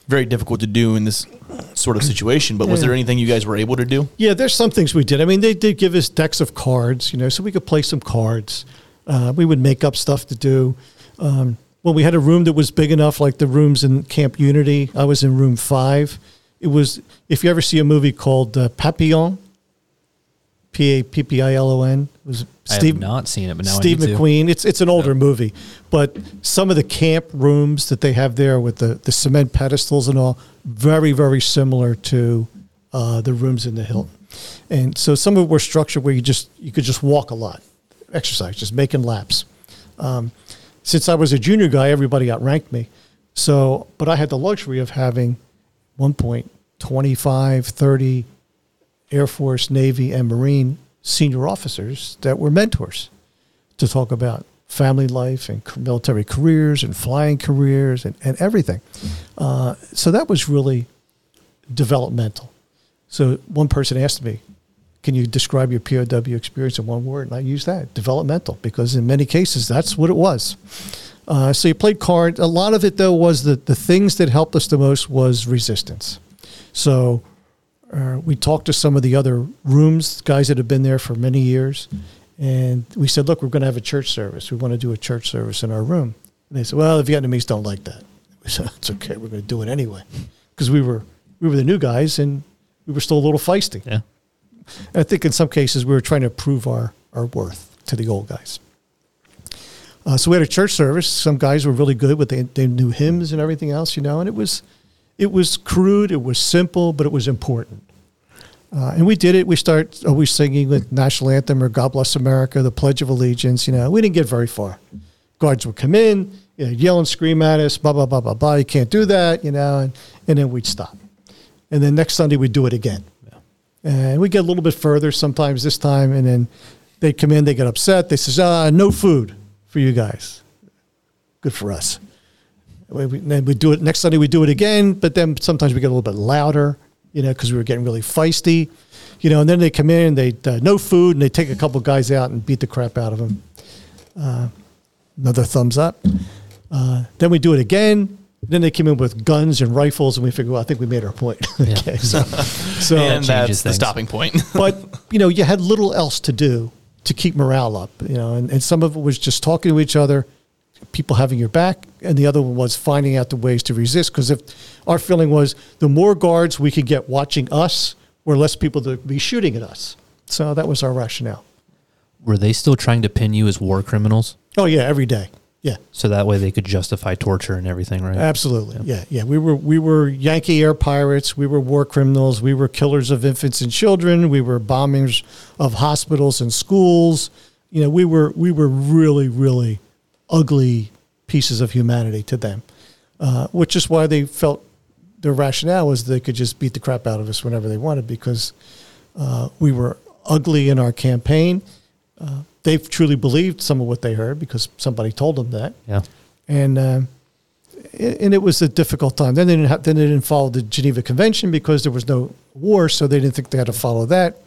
very difficult to do in this sort of situation. But was there anything you guys were able to do? Yeah, there's some things we did. I mean, they did give us decks of cards, you know, so we could play some cards. Uh, we would make up stuff to do. Um, well, we had a room that was big enough, like the rooms in Camp Unity. I was in room five. It was, if you ever see a movie called uh, Papillon, P A P P I L O N, it was I have not seen it, but now Steve I need to. McQueen. It's it's an older movie, but some of the camp rooms that they have there with the, the cement pedestals and all, very very similar to uh, the rooms in the Hilton. And so some of it were structured where you just you could just walk a lot, exercise, just making laps. Um, since I was a junior guy, everybody outranked me. So, but I had the luxury of having one point 25, 30 Air Force, Navy, and Marine senior officers that were mentors to talk about family life and military careers and flying careers and, and everything. Uh, so that was really developmental. So one person asked me, Can you describe your POW experience in one word? And I use that developmental because in many cases that's what it was. Uh, so you played cards. A lot of it, though, was that the things that helped us the most was resistance. So uh, we talked to some of the other rooms, guys that have been there for many years, and we said, "Look, we're going to have a church service. We want to do a church service in our room." And they said, "Well, the Vietnamese don't like that." *laughs* We said, "It's okay. We're going to do it anyway," because we were we were the new guys and we were still a little feisty. Yeah. I think in some cases we were trying to prove our, our worth to the old guys. Uh, so we had a church service. Some guys were really good, but they, they knew hymns and everything else, you know, and it was, it was crude, it was simple, but it was important. Uh, and we did it. We start always singing the national anthem or God Bless America, the Pledge of Allegiance. You know, we didn't get very far. Guards would come in, you know, yell and scream at us, blah, blah, blah, blah, blah. You can't do that, you know, and, and then we'd stop. And then next Sunday we'd do it again. And we get a little bit further sometimes this time, and then they come in, they get upset. They says, ah, no food for you guys. Good for us. We, we, then we do it next Sunday. We do it again, but then sometimes we get a little bit louder, you know, because we were getting really feisty, you know. And then they come in, they uh, no food, and they take a couple guys out and beat the crap out of them. Uh, another thumbs up. Uh, then we do it again. Then they came in with guns and rifles, and we figured, well, I think we made our point. *laughs* Yeah. okay, so, *laughs* so and changes that's the things. stopping point. *laughs* but you know, you had little else to do to keep morale up. You know, and, and some of it was just talking to each other, people having your back, and the other one was finding out the ways to resist. Because if our feeling was the more guards we could get watching us, or less people to be shooting at us. So that was our rationale. Were they still trying to pin you as war criminals? Oh yeah, every day. Yeah, So that way they could justify torture and everything, right? absolutely. Yeah, yeah. We were we were Yankee air pirates. We were war criminals. We were killers of infants and children. We were bombers of hospitals and schools. You know, we were we were really really ugly pieces of humanity to them, uh, which is why they felt their rationale was they could just beat the crap out of us whenever they wanted because uh, we were ugly in our campaign. Uh, they truly believed some of what they heard because somebody told them that Yeah. and uh, and it was a difficult time. Then they didn't have, then they didn't follow the Geneva Convention because there was no war, so they didn't think they had to follow that,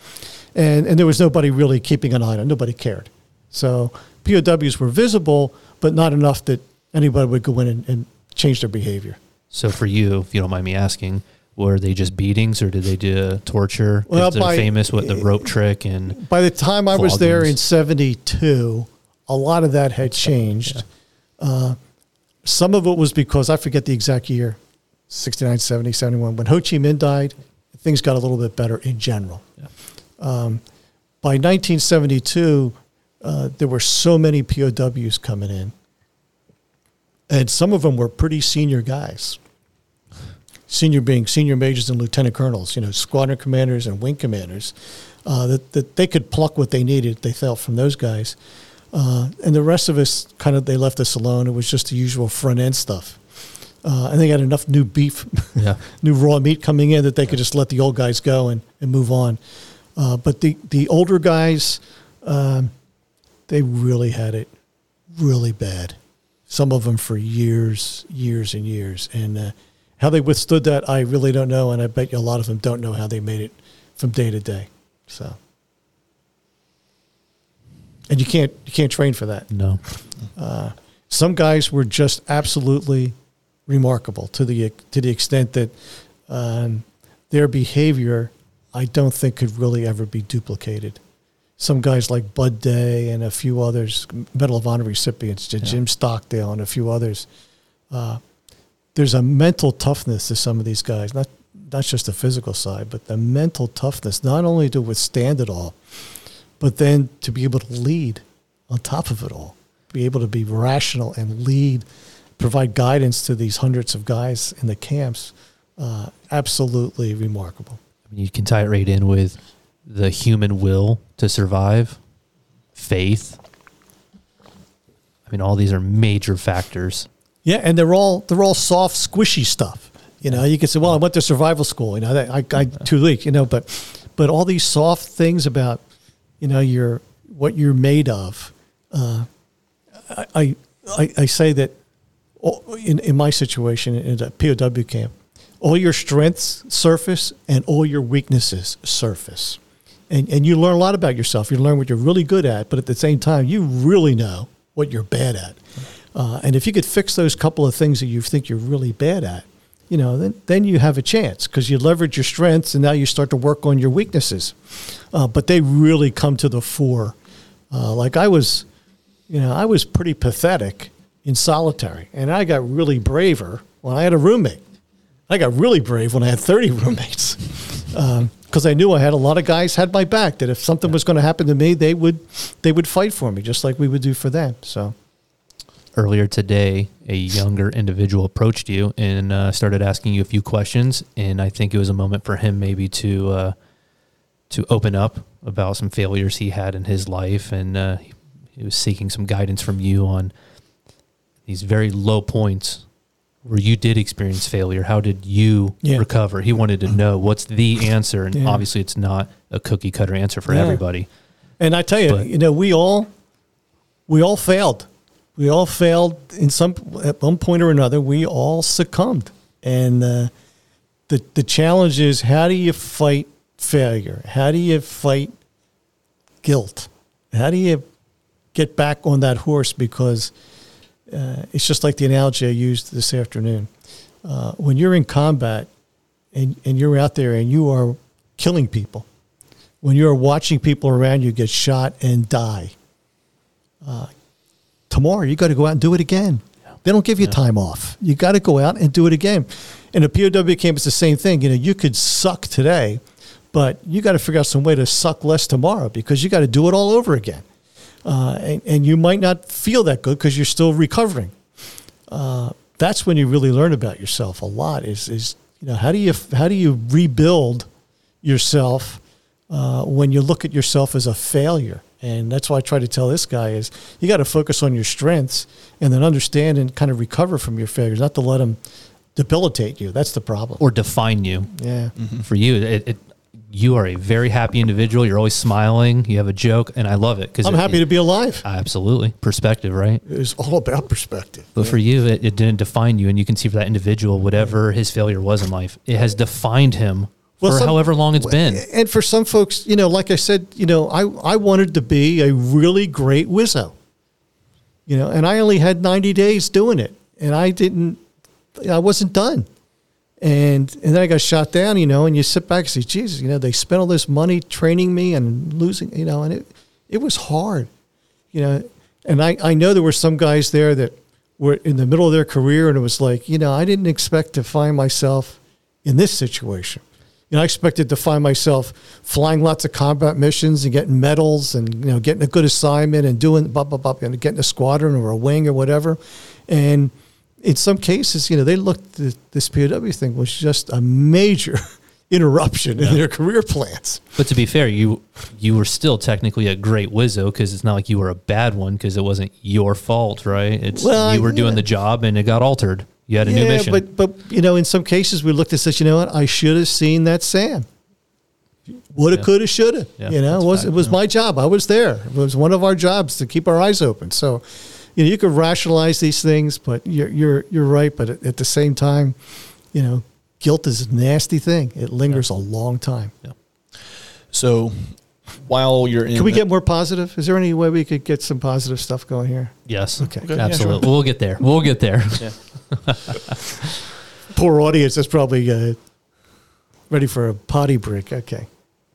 and and there was nobody really keeping an eye on. it. Nobody cared. So POWs were visible, but not enough that anybody would go in and, and change their behavior. So for you, if you don't mind me asking, were they just beatings or did they do torture? Well, they're by- famous with the rope trick and By the time I was there in '72, a lot of that had changed. Uh, some of it was because I forget the exact year 69, 70, 71. When Ho Chi Minh died, things got a little bit better in general. Um, by 1972, uh, there were so many POWs coming in, and some of them were pretty senior guys. Senior being senior majors and lieutenant colonels, you know, squadron commanders and wing commanders, uh, that, that they could pluck what they needed, they felt, from those guys. Uh, and the rest of us kind of they left us alone. It was just the usual front end stuff. Uh, and they had enough new beef, *laughs* yeah. new raw meat coming in that they could just let the old guys go and, and move on. Uh, but the, the older guys, um, they really had it really bad. Some of them for years, years and years. And uh, how they withstood that, I really don't know. And I bet you a lot of them don't know how they made it from day to day. So, and you can't you can't train for that. No. Some guys were just absolutely remarkable to the to the extent that um, their behavior, I don't think, could really ever be duplicated. Some guys like Bud Day and a few others, Medal of Honor recipients, Jim Stockdale and a few others. Uh, there's a mental toughness to some of these guys, not not just the physical side, but the mental toughness, not only to withstand it all, but then to be able to lead on top of it all, be able to be rational and lead, provide guidance to these hundreds of guys in the camps. Uh, absolutely remarkable. I mean, you can tie it right in with the human will to survive, faith. I mean, all these are major factors. Yeah, and they're all they're all soft, squishy stuff. You know, you can say, "Well, I went to survival school." You know, that, I, I two weeks. You know, but but all these soft things about you know your what you're made of. Uh, I, I I say that in in my situation in a POW camp, all your strengths surface and all your weaknesses surface, and and you learn a lot about yourself. You learn what you're really good at, but at the same time, you really know what you're bad at. Uh, and if you could fix those couple of things that you think you're really bad at, you know, then, then you have a chance because you leverage your strengths and now you start to work on your weaknesses. Uh, but they really come to the fore. Uh, like I was, you know, I was pretty pathetic in solitary and I got really braver when I had a roommate. I got really brave when I had 30 *laughs* roommates because I knew I had a lot of guys had my back that if something was going to happen to me, they would, they would fight for me just like we would do for them. So. Earlier today, a younger individual approached you and uh, started asking you a few questions, and I think it was a moment for him maybe to uh, to open up about some failures he had in his life, and uh, he was seeking some guidance from you on these very low points where you did experience failure. How did you Yeah. recover? He wanted to know what's the answer, and Yeah. obviously, it's not a cookie cutter answer for Yeah. everybody. And I tell you, But- you know, we all we all failed. We all failed in some at one point or another. We all succumbed, and uh, the the challenge is how do you fight failure? How do you fight guilt? How do you get back on that horse? Because uh, it's just like the analogy I used this afternoon. Uh, when you're in combat and, and you're out there and you are killing people, when you're watching people around you get shot and die, uh, tomorrow you got to go out and do it again. They don't give you time off. You got to go out and do it again. In a POW camp, it's the same thing. You know, you could suck today, but you got to figure out some way to suck less tomorrow because you got to do it all over again. Uh, and, and you might not feel that good because you're still recovering. Uh, that's when you really learn about yourself a lot. Is is you know how do you how do you rebuild yourself uh, when you look at yourself as a failure? And that's why I try to tell this guy is you got to focus on your strengths and then understand and kind of recover from your failures, not to let them debilitate you. That's the problem. Or define you. yeah. Mm-hmm. For you, it, it, you are a very happy individual. You're always smiling. You have a joke, and I love it because I'm happy to be alive. Absolutely, perspective, right? It's all about perspective. But for you, it, it didn't define you, and you can see for that individual, whatever his failure was in life, it has defined him Well, for some- however long it's been. And for some folks, you know, like I said, you know, I, I wanted to be a really great wizzo, you know, and I only had 90 days doing it and I didn't, I wasn't done. And, and then I got shot down, you know, and you sit back and say, Jesus, you know, they spent all this money training me and losing, you know, and it, it was hard, you know, and I, I know there were some guys there that were in the middle of their career and it was like, you know, I didn't expect to find myself in this situation. You know, I expected to find myself flying lots of combat missions and getting medals and you know getting a good assignment and doing blah blah blah and getting a squadron or a wing or whatever. And in some cases, you know, they looked at this POW thing was just a major *laughs* interruption in their career plans. But to be fair, you you were still technically a great wizzo because it's not like you were a bad one because it wasn't your fault, right? It's Well, you were doing yeah. the job and it got altered. You had a new yeah, mission. but but you know, in some cases, we looked and said, you know what, I should have seen that SAM. Woulda, Yeah. coulda, shoulda. Yeah, you know, it was fact, it was yeah. my job. I was there. It was one of our jobs to keep our eyes open. So, you know, you could rationalize these things, but you're you're you're right. But at, at the same time, you know, guilt is a nasty thing. It lingers a long time. Yeah. So while you're in, Can we the- get more positive? Is there any way we could get some positive stuff going here? yes, Okay. Okay, yeah, absolutely. sure. We'll get there. We'll get there. *laughs* *laughs* Poor audience that's probably uh, ready for a potty break. Okay,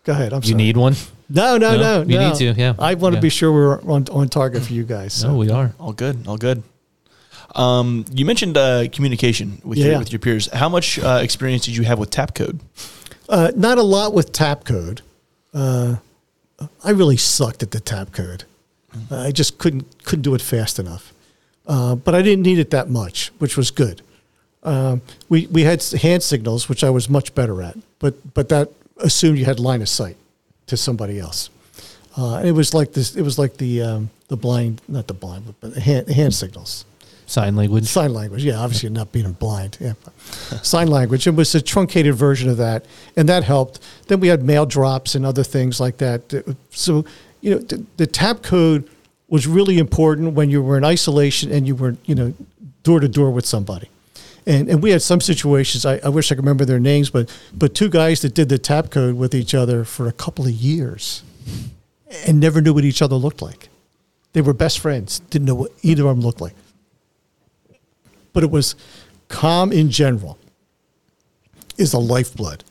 go ahead. I'm You need one? No, no, no. No, you no. need to, yeah. I want to Yeah. be sure we're on, on target for you guys. So. No, we are. all good, all good. Um, you mentioned uh, communication with Yeah. your with your peers. How much uh, experience did you have with tap code? Uh, not a lot with tap code. Uh, I really sucked at the tap code. I just couldn't couldn't do it fast enough. Uh, but I didn't need it that much, which was good. Um, we we had hand signals, which I was much better at, but but that assumed you had line of sight to somebody else. Uh, and it was like this. It was like the um, the blind, not the blind, but the hand, hand signals. Sign language. Sign language, yeah, obviously not being blind. Yeah, sign language. It was a truncated version of that, and that helped. Then we had mail drops and other things like that. So, you know, the, the tap code was really important when you were in isolation and you were, you know, door to door with somebody. And and we had some situations. I, I wish I could remember their names, but but two guys that did the tap code with each other for a couple of years, and never knew what each other looked like. They were best friends. Didn't know what either of them looked like but it was comm in general is the lifeblood.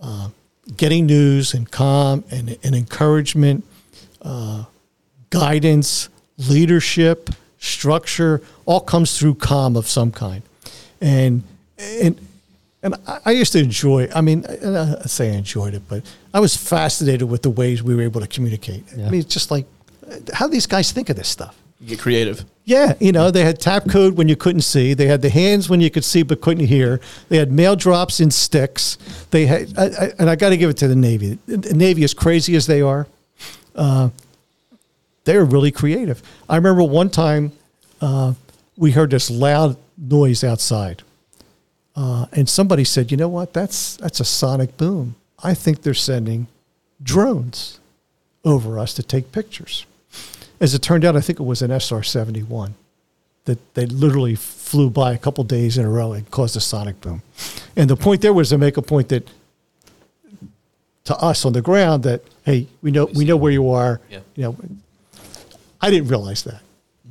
Uh, getting news and comm and, and encouragement, uh, guidance, leadership, structure, all comes through comm of some kind. And and and I I used to enjoy. I mean, I I say I enjoyed it, but I was fascinated with the ways we were able to communicate. Yeah. I mean, it's just like how do these guys think of this stuff. You get creative. Yeah, you know, they had tap code when you couldn't see. They had the hands when you could see but couldn't hear. They had mail drops in sticks. They had, I, I, and I got to give it to the Navy. The Navy, as crazy as they are, uh, they are really creative. I remember one time uh, we heard this loud noise outside, uh, and somebody said, "You know what? That's that's a sonic boom. I think they're sending drones over us to take pictures." As it turned out, I think it was an SR 71 that they literally flew by a couple days in a row and caused a sonic boom. And the point there was to make a point that to us on the ground that hey, we know we know where you are. Yeah. You know, I didn't realize that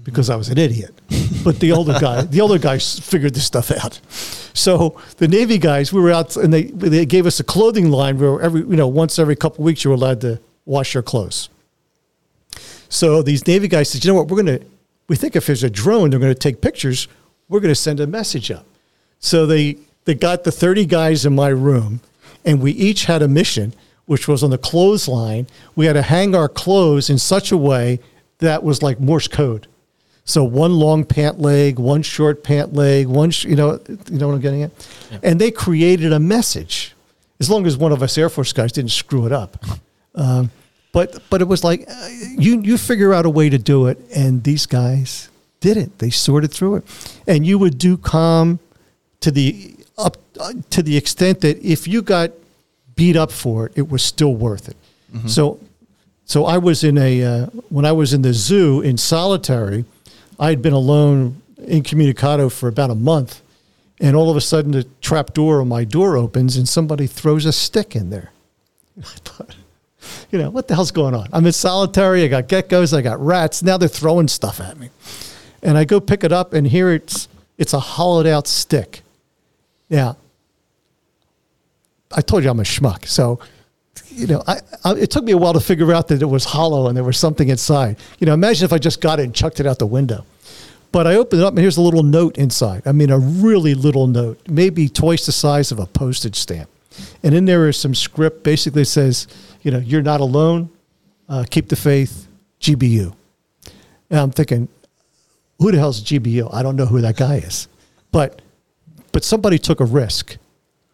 because I was an idiot. But the older guy, *laughs* the older guys figured this stuff out. So the Navy guys, we were out and they they gave us a clothing line where every you know once every couple weeks you were allowed to wash your clothes. So these Navy guys said, you know what, we're going to, we think if there's a drone, they're going to take pictures. We're going to send a message up. So they, they got the 30 guys in my room and we each had a mission, which was on the clothesline. We had to hang our clothes in such a way that was like Morse code. So one long pant leg, one short pant leg, one, sh- you know, you know what I'm getting at? And they created a message as long as one of us Air Force guys didn't screw it up. *laughs* Um, but but it was like uh, you you figure out a way to do it, and these guys did it. They sorted through it, and you would do comm to the up uh, to the extent that if you got beat up for it, it was still worth it. So so I was in a uh, when I was in the zoo in solitary, I had been alone incommunicado for about a month, and all of a sudden the trap door on my door opens and somebody throws a stick in there. *laughs* I thought, you know, what the hell's going on? I'm in solitary. I got geckos. I got rats. Now they're throwing stuff at me, and I go pick it up, and here it's it's a hollowed out stick. Now, I told you I'm a schmuck, so you know, I, I, it took me a while to figure out that it was hollow and there was something inside. You know, imagine if I just got it and chucked it out the window. But I opened it up and here's a little note inside. I mean, a really little note, maybe twice the size of a postage stamp. And in there is some script. Basically, says, you know, you're not alone. Uh, keep the faith. GBU. And I'm thinking, who the hell's GBU? I don't know who that guy is. But but somebody took a risk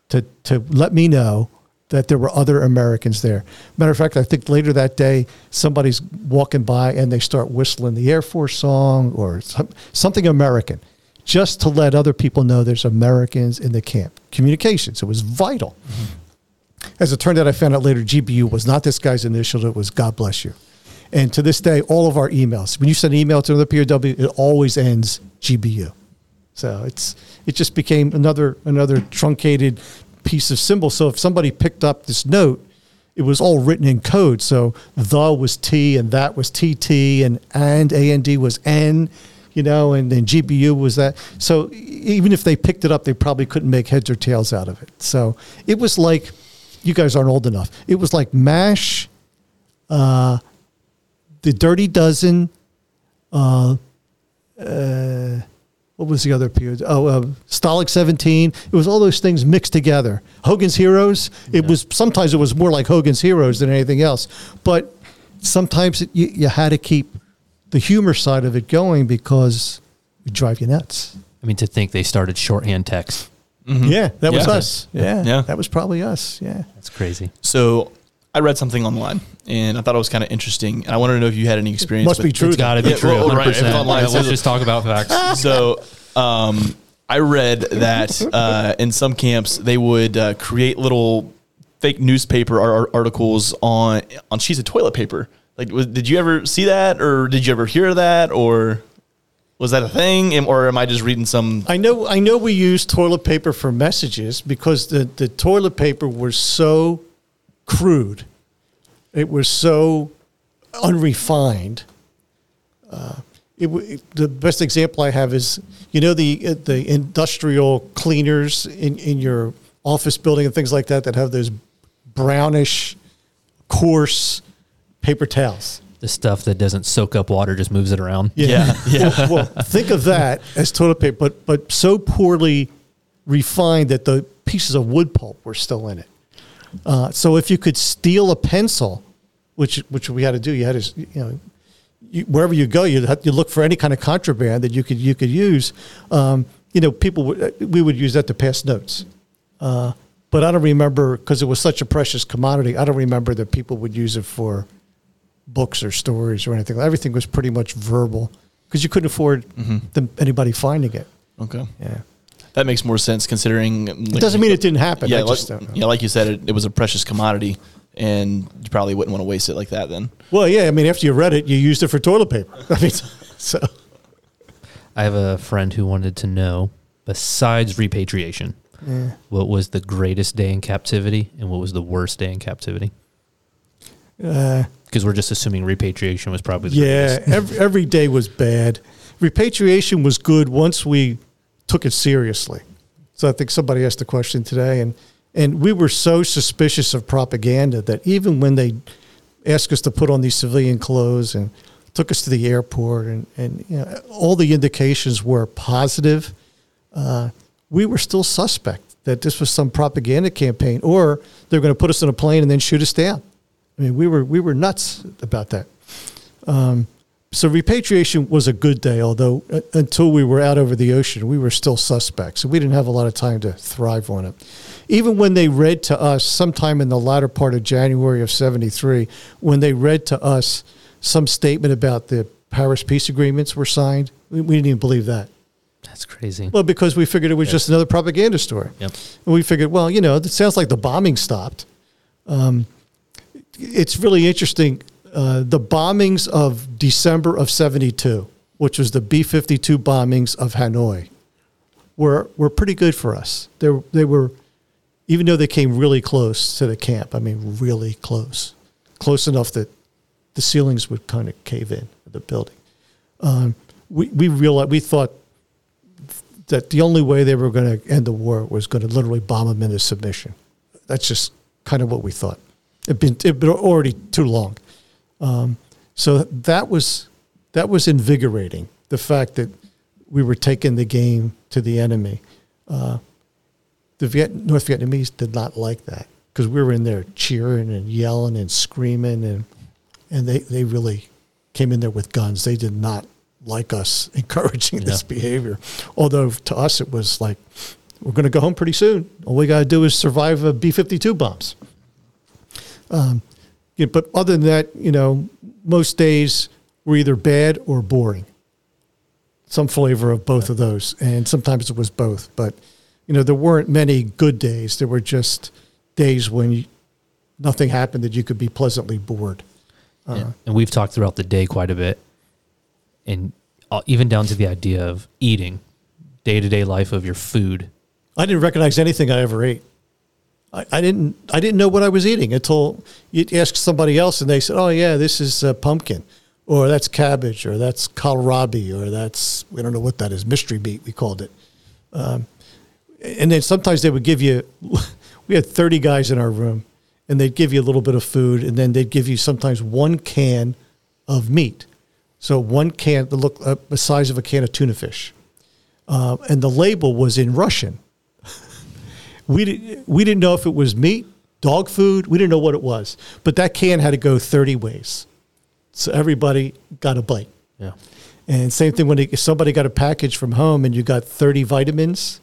to to let me know that there were other Americans there. Matter of fact, I think later that day somebody's walking by and they start whistling the Air Force song or some, something American, just to let other people know there's Americans in the camp. Communications. It was vital. Mm-hmm. As it turned out, I found out later GBU was not this guy's initial. It was God bless you. And to this day, all of our emails, when you send an email to another POW, it always ends GBU. So it's it just became another another truncated piece of symbol. So if somebody picked up this note, it was all written in code. So the was T and that was TT and and AND was N, you know, and then GBU was that. So even if they picked it up, they probably couldn't make heads or tails out of it. So it was like, you guys aren't old enough. It was like MASH, uh, the Dirty Dozen, uh, uh, what was the other period? Oh, uh, Stalag 17. It was all those things mixed together. Hogan's Heroes. It was sometimes it was more like Hogan's Heroes than anything else. But sometimes it, you, you had to keep the humor side of it going because it drive you nuts. I mean, to think they started shorthand text. Yeah, that was us. Yeah, Yeah. that was probably us. Yeah. That's crazy. So I read something online and I thought it was kind of interesting. And I wanted to know if you had any experience. Must with be true. It's got to be Yeah, true. well, right, 100%. if online, Yeah, it let's just talk about facts. *laughs* so um, I read that uh, in some camps they would uh, create little fake newspaper articles on on sheets of toilet paper. Like, was, did you ever see that, or did you ever hear that, or was that a thing, or am I just reading some? I know I know we use toilet paper for messages because the, the toilet paper was so crude. It was so unrefined. Uh, it, w- the best example I have is you know the uh, the industrial cleaners in, in your office building and things like that that have those brownish, coarse paper towels. The stuff that doesn't soak up water just moves it around. Yeah, yeah. *laughs* well, well, think of that as toilet paper, but but so poorly refined that the pieces of wood pulp were still in it. Uh, so if you could steal a pencil, which which we had to do, you had to you know you, wherever you go, you you look for any kind of contraband that you could you could use. Um, you know, people would, we would use that to pass notes. Uh, but I don't remember because it was such a precious commodity. I don't remember that people would use it for books or stories or anything. Everything was pretty much verbal because you couldn't afford them, anybody finding it. Okay. Yeah, That makes more sense considering. it doesn't mean it didn't happen. Yeah, I like, just don't know. yeah, like you said, it, it was a precious commodity, and you probably wouldn't want to waste it like that. Then. Well, yeah. I mean, after you read it, you used it for toilet paper. *laughs* I mean, so I have a friend who wanted to know, besides repatriation, what was the greatest day in captivity and what was the worst day in captivity? uh, Because we're just assuming repatriation was probably the yeah, greatest. every, every day was bad. Repatriation was good once we took it seriously. So I think somebody asked the question today, and and we were so suspicious of propaganda that even when they asked us to put on these civilian clothes and took us to the airport, and and you know, all the indications were positive, uh, we were still suspect that this was some propaganda campaign, or they're going to put us in a plane and then shoot us down. I mean, we were we were nuts about that. Um, so repatriation was a good day, although uh, until we were out over the ocean, we were still suspects. and we didn't have a lot of time to thrive on it. Even when they read to us sometime in the latter part of January of 73, when they read to us some statement about the Paris peace agreements were signed, we, we didn't even believe that. That's crazy. Well, because we figured it was just another propaganda story. Yep. And we figured, well, you know, it sounds like the bombing stopped. Um, it's really interesting. Uh, the bombings of December of 72, which was the B 52 bombings of Hanoi, were, were pretty good for us. They, they were, even though they came really close to the camp, I mean, really close, close enough that the ceilings would kind of cave in the building. Um, we, we realized, we thought that the only way they were going to end the war was going to literally bomb them into submission. That's just kind of what we thought. It'd been, it'd been already too long. Um, so that was that was invigorating. The fact that we were taking the game to the enemy. Uh, the Viet, North Vietnamese did not like that because we were in there cheering and yelling and screaming and and they, they really came in there with guns. They did not like us *laughs* encouraging this behavior. Although to us it was like, we're going to go home pretty soon. All we got to do is survive a B 52 bombs. Um, yeah, but other than that, you know, most days were either bad or boring. Some flavor of both of those. And sometimes it was both. But, you know, there weren't many good days. There were just days when you, nothing happened that you could be pleasantly bored. Yeah. And we've talked throughout the day quite a bit, and uh, even down to the idea of eating, day to day life of your food. I didn't recognize anything I ever ate. I, didn't. I didn't know what I was eating until you ask somebody else, and they said, "Oh yeah, this is uh, pumpkin, or that's cabbage, or that's kohlrabi, or that's we don't know what that is. Mystery meat we called it." Um, and then sometimes they would give you. *laughs* We had thirty guys in our room, and they'd give you a little bit of food, and then they'd give you sometimes one can of meat. So one can that looked uh, the size of a can of tuna fish, uh, and the label was in Russian we didn't we didn't know if it was meat, dog food. We didn't know what it was, but that can had to go thirty ways, so everybody got a bite. Yeah. And same thing when if somebody got a package from home and you got thirty vitamins,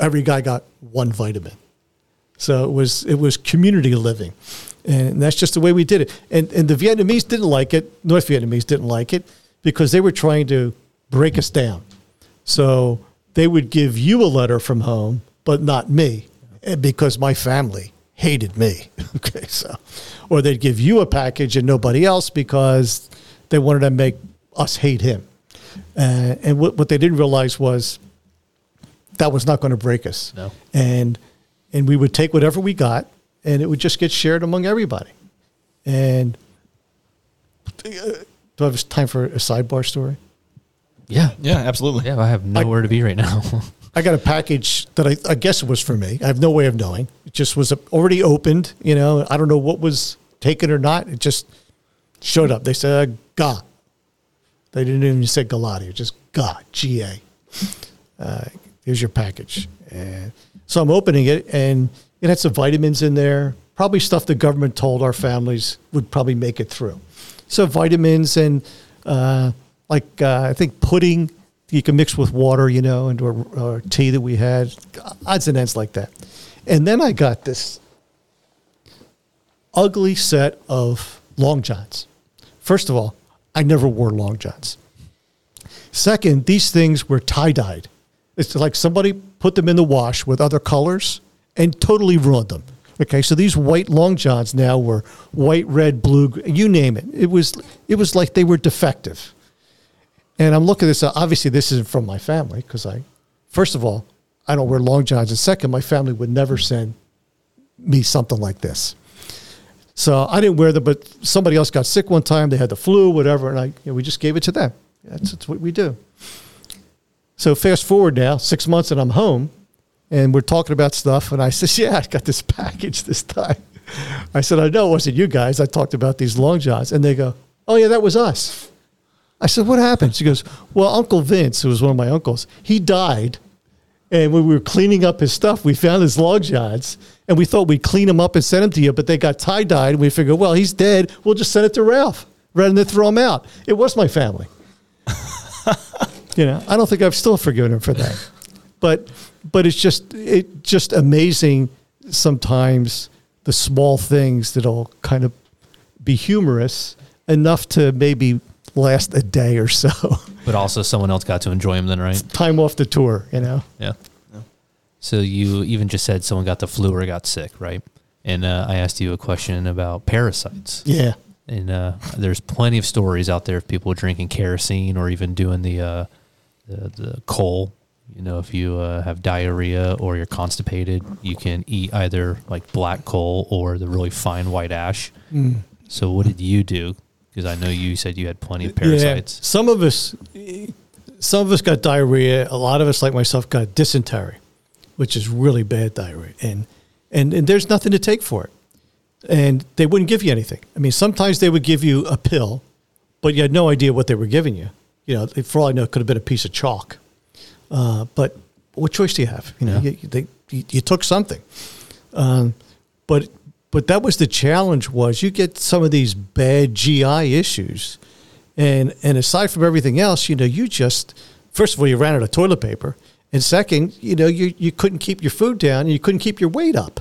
every guy got one vitamin. So it was it was community living, and that's just the way we did it. And and the Vietnamese didn't like it. North Vietnamese didn't like it because they were trying to break us down. So they would give you a letter from home, but not me, because my family hated me. *laughs* okay, so or they'd give you a package and nobody else because they wanted to make us hate him. Uh, and what, what they didn't realize was that was not going to break us. No. And and we would take whatever we got, and it would just get shared among everybody. And uh, do I have time for a sidebar story? Yeah. Yeah, absolutely. Yeah. I have nowhere to be right now. *laughs* I got a package that I, I guess it was for me. I have no way of knowing. It just was already opened. You know, I don't know what was taken or not. It just showed up. They said uh, "ga." They didn't even say Galati. Just "ga," G A. Uh, here's your package. And so I'm opening it, and it had some vitamins in there. Probably stuff the government told our families would probably make it through. So vitamins and uh, like uh, I think pudding you can mix with water, you know, or, or tea that we had, odds and ends like that. And then I got this ugly set of long johns. First of all, I never wore long johns. Second, these things were tie dyed. It's like somebody put them in the wash with other colors and totally ruined them. Okay, so these white long johns now were white, red, blue, you name it. It was it was like they were defective. And I'm looking at this. Obviously, this isn't from my family because I, first of all, I don't wear long johns, and second, my family would never send me something like this. So I didn't wear them, but somebody else got sick one time. They had the flu, whatever, and I you know, we just gave it to them. That's, that's what we do. So fast forward now, six months, and I'm home, and we're talking about stuff. And I *laughs* said, "Yeah, I got this package this time." I said, "I know it wasn't you guys. I talked about these long johns," and they go, "Oh yeah, that was us." I said, "What happened?" She goes, "Well, Uncle Vince, who was one of my uncles, he died." And when we were cleaning up his stuff, we found his long johns, and we thought we'd clean them up and send them to you, but they got tie dyed. And we figured, well, he's dead. We'll just send it to Ralph rather than throw him out. It was my family. *laughs* you know, I don't think I've still forgiven him for that. But but it's just it just amazing sometimes the small things that'll kind of be humorous enough to maybe last a day or so. *laughs* But also someone else got to enjoy them then, right? Time off the tour, you know. Yeah. So you even just said someone got the flu or got sick, right? And uh, I asked you a question about parasites. Yeah. And uh, there's plenty of stories out there of people drinking kerosene or even doing the uh, the, the coal. You know, if you uh, have diarrhea or you're constipated, you can eat either like black coal or the really fine white ash. Mm. So what did you do? Because I know you said you had plenty of parasites. Yeah. Some of us, some of us got diarrhea. A lot of us, like myself, got dysentery, which is really bad diarrhea, and and and there's nothing to take for it. And they wouldn't give you anything. I mean, sometimes they would give you a pill, but you had no idea what they were giving you. You know, for all I know, it could have been a piece of chalk. Uh, but what choice do you have? You know, Yeah. you, they, you, you took something. Um, but but that was the challenge was you get some of these bad GI issues, and and aside from everything else, you know, you just first of all you ran out of toilet paper, and second, you know, you you couldn't keep your food down, and you couldn't keep your weight up.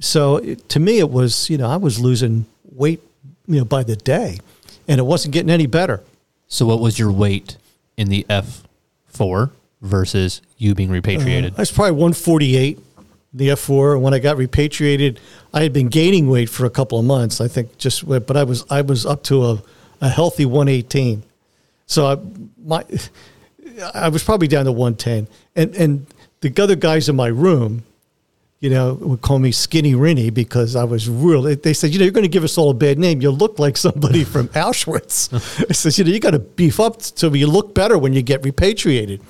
So it, to me, it was you know I was losing weight you know by the day, and it wasn't getting any better. So what was your weight in the F four versus you being repatriated? Uh, I was probably 148, the F4. When I got repatriated, I had been gaining weight for a couple of months. I think just, but I was I was up to a, a healthy 118. So I, my, I was probably down to 110. And and the other guys in my room, you know, would call me Skinny Rennie because I was real. They, they said, you know, you're going to give us all a bad name. You look like somebody from *laughs* Auschwitz. I said, you know, you got to beef up so you look better when you get repatriated.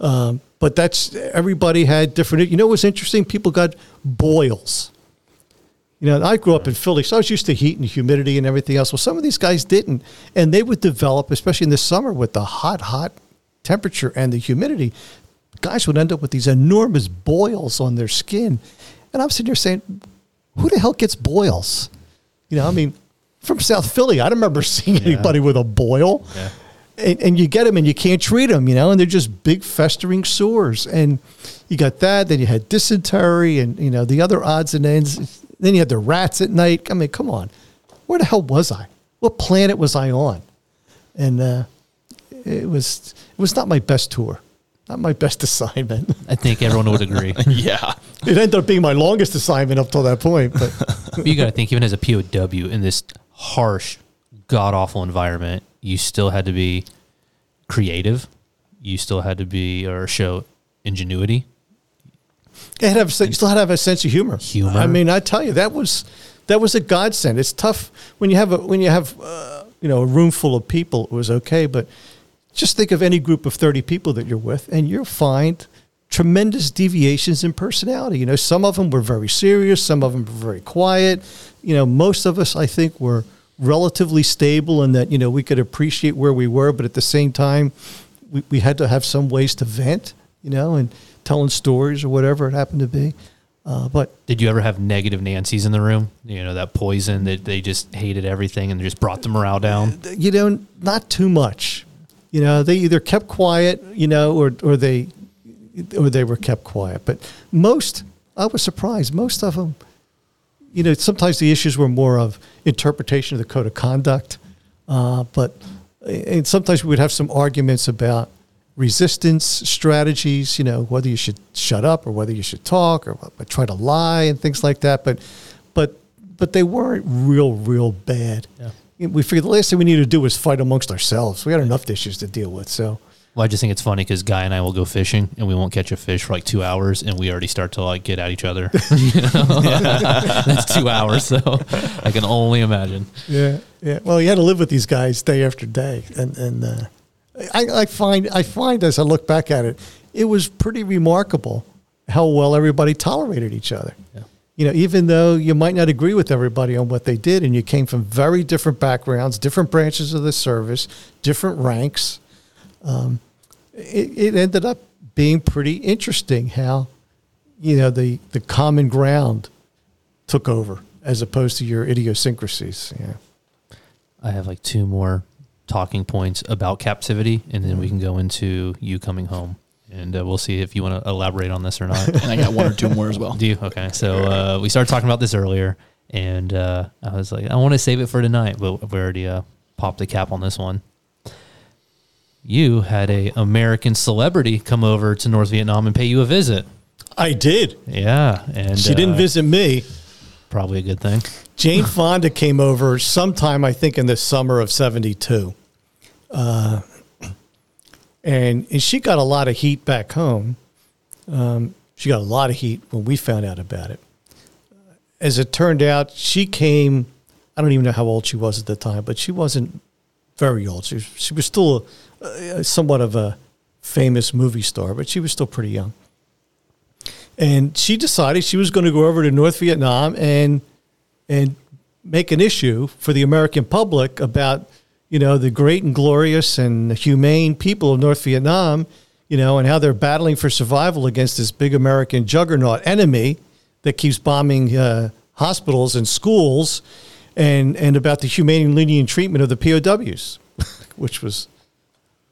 Um, but that's everybody had different. You know what's interesting? People got boils. You know, I grew up in Philly, so I was used to heat and humidity and everything else. Well, some of these guys didn't, and they would develop, especially in the summer with the hot, hot temperature and the humidity. Guys would end up with these enormous boils on their skin, and I'm sitting here saying, "Who the hell gets boils?" You know, I mean, from South Philly, I don't remember *laughs* seeing anybody with a boil Yeah. And, and you get them and you can't treat them, you know, and they're just big festering sores. And you got that. Then you had dysentery and, you know, the other odds and ends. Then you had the rats at night. I mean, come on. Where the hell was I? What planet was I on? And uh, it was it was not my best tour, not my best *laughs* assignment. I think everyone would agree. *laughs* yeah. it ended up being my longest assignment up till that point. But But *laughs* you got to think, even as a POW in this harsh, god awful environment, you still had to be creative. You still had to be or show ingenuity. You had to have, you still had to have a sense of humor. Humor. I mean, I tell you, that was that was a godsend. It's tough when you have a when you have uh, you know a room full of people. It was okay, but just think of any group of thirty people that you're with, and you'll find tremendous deviations in personality. You know, some of them were very serious, some of them were very quiet. You know, most of us, I think, were relatively stable and that you know we could appreciate where we were, but at the same time, we, we had to have some ways to vent. You know, and telling stories or whatever it happened to be. Uh, but Did you ever have negative Nancy's in the room? You know, that poison that they just hated everything and just brought the morale down? you know, not too much. You know, they either kept quiet, you know, or or they or they were kept quiet. But most, I was surprised. Most of them, you know, sometimes the issues were more of interpretation of the code of conduct. Uh, but and sometimes we would have some arguments about resistance strategies. You know, whether you should shut up or whether you should talk or what- try to lie and things like that. But but but they weren't real real bad. Yeah. We figured the last thing we needed to do was fight amongst ourselves. We had enough issues to deal with. So Well, I just think it's funny because Guy and I will go fishing and we won't catch a fish for like two hours and we already start to like get at each other. *laughs* *laughs* That's two hours. So I can only imagine. Yeah, yeah. Well, you had to live with these guys day after day, and and uh, I, I find I find as I look back at it, it was pretty remarkable how well everybody tolerated each other. Yeah. You know, even though you might not agree with everybody on what they did, and you came from very different backgrounds, different branches of the service, different ranks, um, it, it ended up being pretty interesting how, you know, the the common ground took over as opposed to your idiosyncrasies. Yeah. I have like two more talking points about captivity and then we can go into you coming home. And uh, we'll see if you want to elaborate on this or not. and I got one or two more as well. *laughs* Do you? Okay. So uh, we started talking about this earlier, and uh, I was like, I want to save it for tonight, but we already uh, popped the cap on this one. You had a American celebrity come over to North Vietnam and pay you a visit. I did. Yeah, and She didn't uh, visit me. Probably a good thing. Jane *laughs* Fonda came over sometime, I think, in the summer of 72. Uh, and, and she got a lot of heat back home. Um, she got a lot of heat when we found out about it. As it turned out, she came, I don't even know how old she was at the time, but she wasn't very old. She was, she was still a, a, somewhat of a famous movie star, but she was still pretty young. And she decided she was going to go over to North Vietnam and and make an issue for the American public about you know the great and glorious and humane people of North Vietnam, you know, and how they're battling for survival against this big American juggernaut enemy that keeps bombing uh, hospitals and schools, and and about the humane and lenient treatment of the POWs, *laughs* which was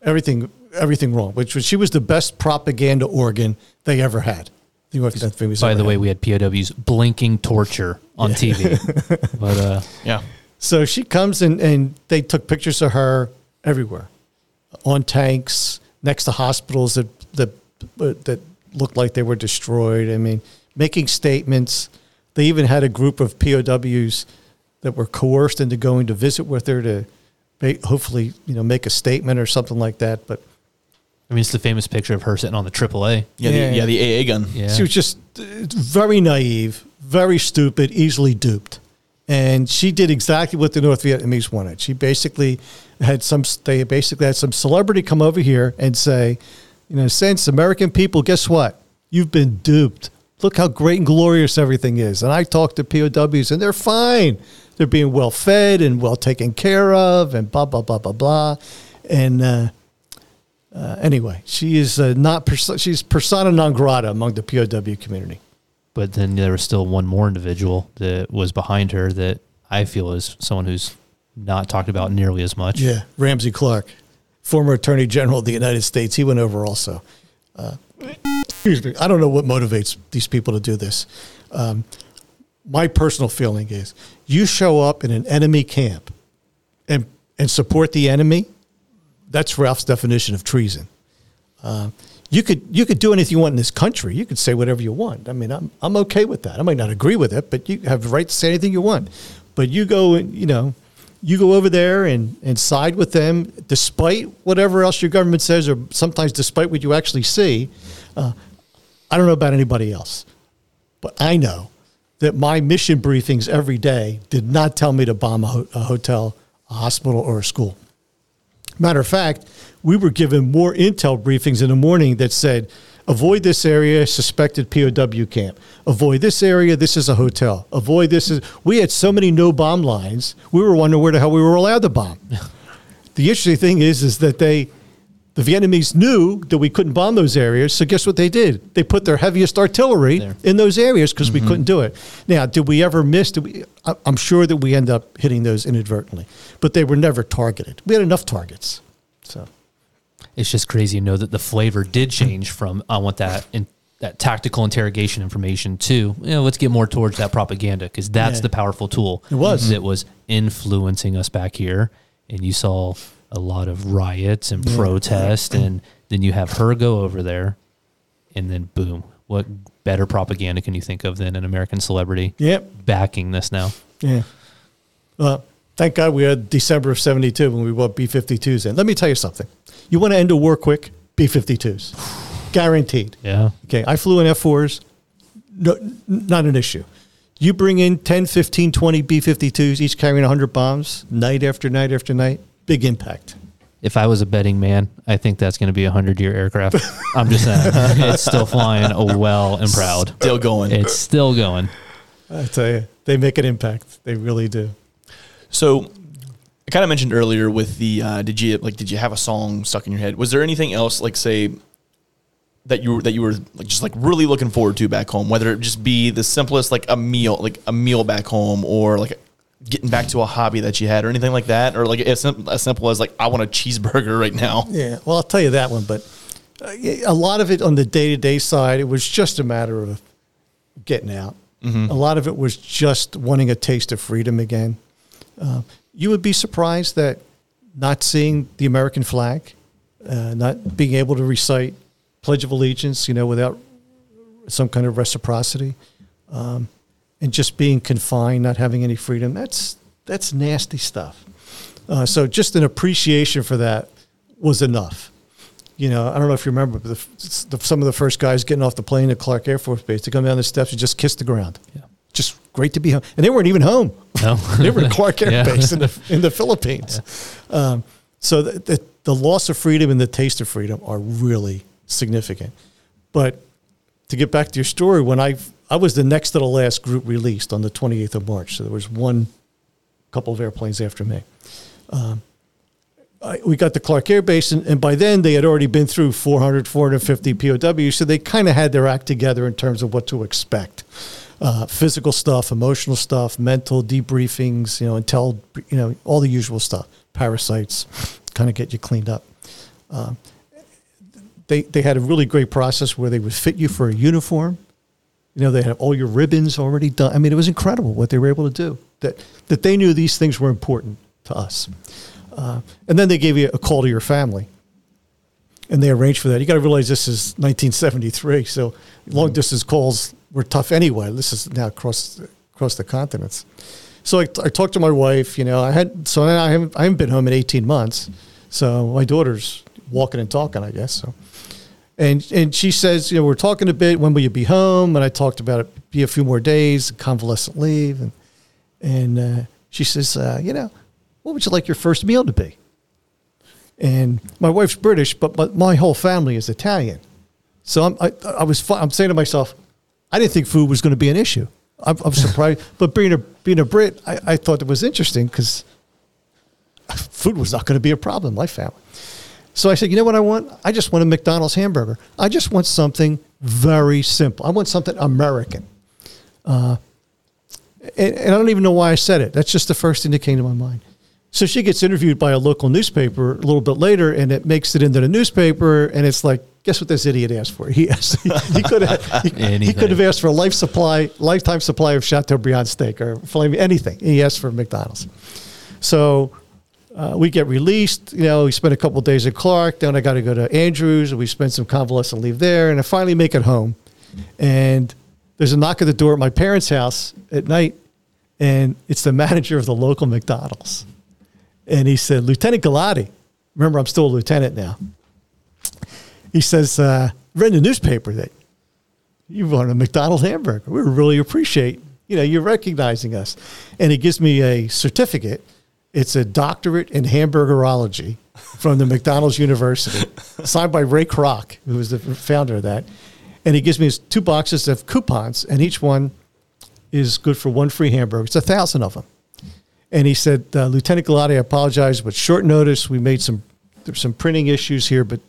everything everything wrong. Which was she was the best propaganda organ they ever had. The North Vietnamese By ever the way, we had POWs blinking torture on TV. *laughs* but uh, Yeah. So she comes and, and they took pictures of her everywhere, on tanks, next to hospitals that that that looked like they were destroyed. I mean, making statements. They even had a group of POWs that were coerced into going to visit with her to, ba- hopefully, you know, make a statement or something like that. But I mean, it's the famous picture of her sitting on the AAA. Yeah, Yeah. the, yeah, the AA gun. Yeah. She was just very naive, very stupid, easily duped. And she did exactly what the North Vietnamese wanted. She basically had some, they basically had some celebrity come over here and say, you know, since American people, guess what? You've been duped. Look how great and glorious everything is. And I talked to POWs and they're fine. They're being well fed and well taken care of and blah, blah, blah, blah, blah. And, uh, uh, anyway, she is uh, not perso- she's persona non grata among the POW community. But then there was still one more individual that was behind her that I feel is someone who's not talked about nearly as much. Yeah, Ramsey Clark, former Attorney General of the United States, he went over also. Uh, excuse me. I don't know what motivates these people to do this. Um, my personal feeling is you show up in an enemy camp and and support the enemy. That's Ralph's definition of treason. Uh, you could you could do anything you want in this country. You could say whatever you want. I mean, I'm I'm okay with that. I might not agree with it, but you have the right to say anything you want. But you go and you know, you go over there and and side with them, despite whatever else your government says, or sometimes despite what you actually see. Uh, I don't know about anybody else, but I know that my mission briefings every day did not tell me to bomb a, ho- a hotel, a hospital, or a school. Matter of fact, we were given more intel briefings in the morning that said, avoid this area, suspected POW camp. Avoid this area, this is a hotel. Avoid this is. We had so many no bomb lines, we were wondering where the hell we were allowed to bomb. *laughs* the interesting thing is, is that they the Vietnamese knew that we couldn't bomb those areas. So guess what they did? They put their heaviest artillery There. in those areas because we mm-hmm. couldn't do it. Now, did we ever miss? Did we, I- I'm sure that we end up hitting those inadvertently, but they were never targeted. We had enough targets. So It's just crazy to know that the flavor did change from I want that in, that tactical interrogation information to you know let's get more towards that propaganda because that's Yeah. the powerful tool. It was. that was influencing us back here, and you saw a lot of riots and protest, and then you have her go over there, and then boom, what better propaganda can you think of than an American celebrity yep, backing this now? yeah. Well, thank God we had December of '72 when we bought B-52s in. Let me tell you something. You want to end a war quick? B-52s, guaranteed. Yeah, Okay, I flew in F4s, no, n- not an issue. You bring in 10, 15, 20 B 52s, each carrying 100 bombs, night after night after night, big impact. if I was a betting man, I think that's going to be a hundred year aircraft. I'm just saying, *laughs* it's still flying oh, well and proud. Still going. It's still going. I tell you, they make an impact. They really do. So, I kind of mentioned earlier with the uh, did you like did you have a song stuck in your head? Was there anything else like say that you were that you were like just like really looking forward to back home? Whether it just be the simplest like a meal like a meal back home or like getting back to a hobby that you had or anything like that or like as, sim- as simple as like I want a cheeseburger right now. Yeah, well, I'll tell you that one, but uh, a lot of it on the day to day side, it was just a matter of getting out. A lot of it was just wanting a taste of freedom again. Uh, you would be surprised that not seeing the American flag, uh, not being able to recite Pledge of Allegiance, you know, without some kind of reciprocity, um, and just being confined, not having any freedom. That's that's nasty stuff. Uh, so just an appreciation for that was enough. You know, I don't know if you remember but the, the, some of the first guys getting off the plane at Clark Air Force Base to come down the steps and just kiss the ground. Yeah. Just great to be home, and they weren't even home. No, *laughs* they were at Clark Air *laughs* Yeah. Base in the in the Philippines. Um, so the, the the loss of freedom and the taste of freedom are really significant. But to get back to your story, when I I was the next to the last group released on the 28th of March, so there was one couple of airplanes after me. Um, I, we got to Clark Air Base, and, and by then they had already been through 400, 450 POWs, so they kind of had their act together in terms of what to expect. Uh, physical stuff, emotional stuff, mental debriefings, you know, intel, you know, all the usual stuff. Parasites, kind of get you cleaned up. Um, they they had a really great process where they would fit you for a uniform. You know, they had all your ribbons already done. I mean, it was incredible what they were able to do. That that they knew these things were important to us. Uh, and then they gave you a call to your family, and they arranged for that. You got to realize this is 1973, so long distance calls were tough anyway. This is now across across the continents. So I, I talked to my wife. You know, I had so I haven't I haven't been home in 18 months. So my daughter's walking and talking, I guess. So, and and she says, you know, we're talking a bit. When will you be home? And I talked about it be a few more days, convalescent leave, and and uh, she says, uh, you know, what would you like your first meal to be? And my wife's British, but, but my whole family is Italian. So I'm, I, I was I'm saying to myself, I didn't think food was going to be an issue. I'm, I'm surprised, *laughs* but being a being a Brit, I, I thought it was interesting because food was not going to be a problem. My family. So I said, you know what I want? I just want a McDonald's hamburger. I just want something very simple. I want something American. Uh, and, and I don't even know why I said it. That's just the first thing that came to my mind. So she gets interviewed by a local newspaper a little bit later, and it makes it into the newspaper, and it's like, guess what this idiot asked for? *laughs* He asked, he could have he, he could have asked for a life supply, lifetime supply of Chateaubriand steak or filet, anything. He asked for McDonald's. So uh, we get released. You know, we spend a couple days at Clark. Then I got to go to Andrews, and we spend some convalescent leave there. And I finally make it home. And there's a knock at the door at my parents' house at night, and it's the *laughs* manager of the local McDonald's. And he said, Lieutenant Galati, remember I'm still a lieutenant now. He says, uh, read the newspaper that you want a McDonald's hamburger. We really appreciate, you know, you're recognizing us. And he gives me a certificate. It's a doctorate in hamburgerology from the McDonald's University, *laughs* signed by Ray Kroc, who was the founder of that. And he gives me his two boxes of coupons, and each one is good for one free hamburger. It's a thousand of them. And he said, uh, Lieutenant Galati, I apologize, but short notice, we made some there's some printing issues here, but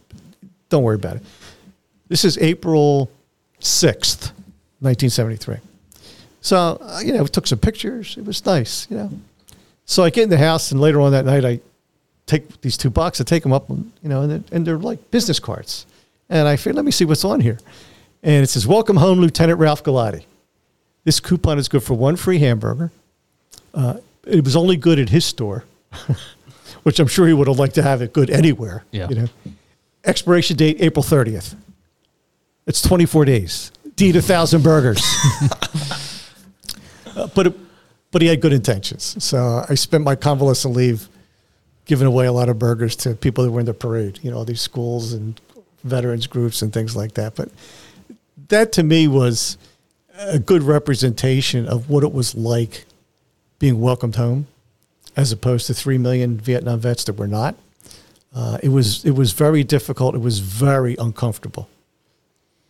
don't worry about it. This is April 6th, 1973. So, uh, you know, we took some pictures. It was nice, you know. So I get in the house, and later on that night, I take these two boxes, I take them up, and, you know, and they're, and they're like business cards. And I figured, let me see what's on here. And it says, Welcome home, Lieutenant Ralph Galati. This coupon is good for one free hamburger. Uh, it was only good at his store, *laughs* which I'm sure he would have liked to have it good anywhere. Yeah. You know, expiration date April 30th. It's 24 days. Eat a thousand burgers. *laughs* Uh, but it, but he had good intentions. So I spent my convalescent leave giving away a lot of burgers to people that were in the parade. You know, these schools and veterans groups and things like that. But that to me was a good representation of what it was like being welcomed home, as opposed to three million Vietnam vets that were not. Uh, it was it was very difficult. It was very uncomfortable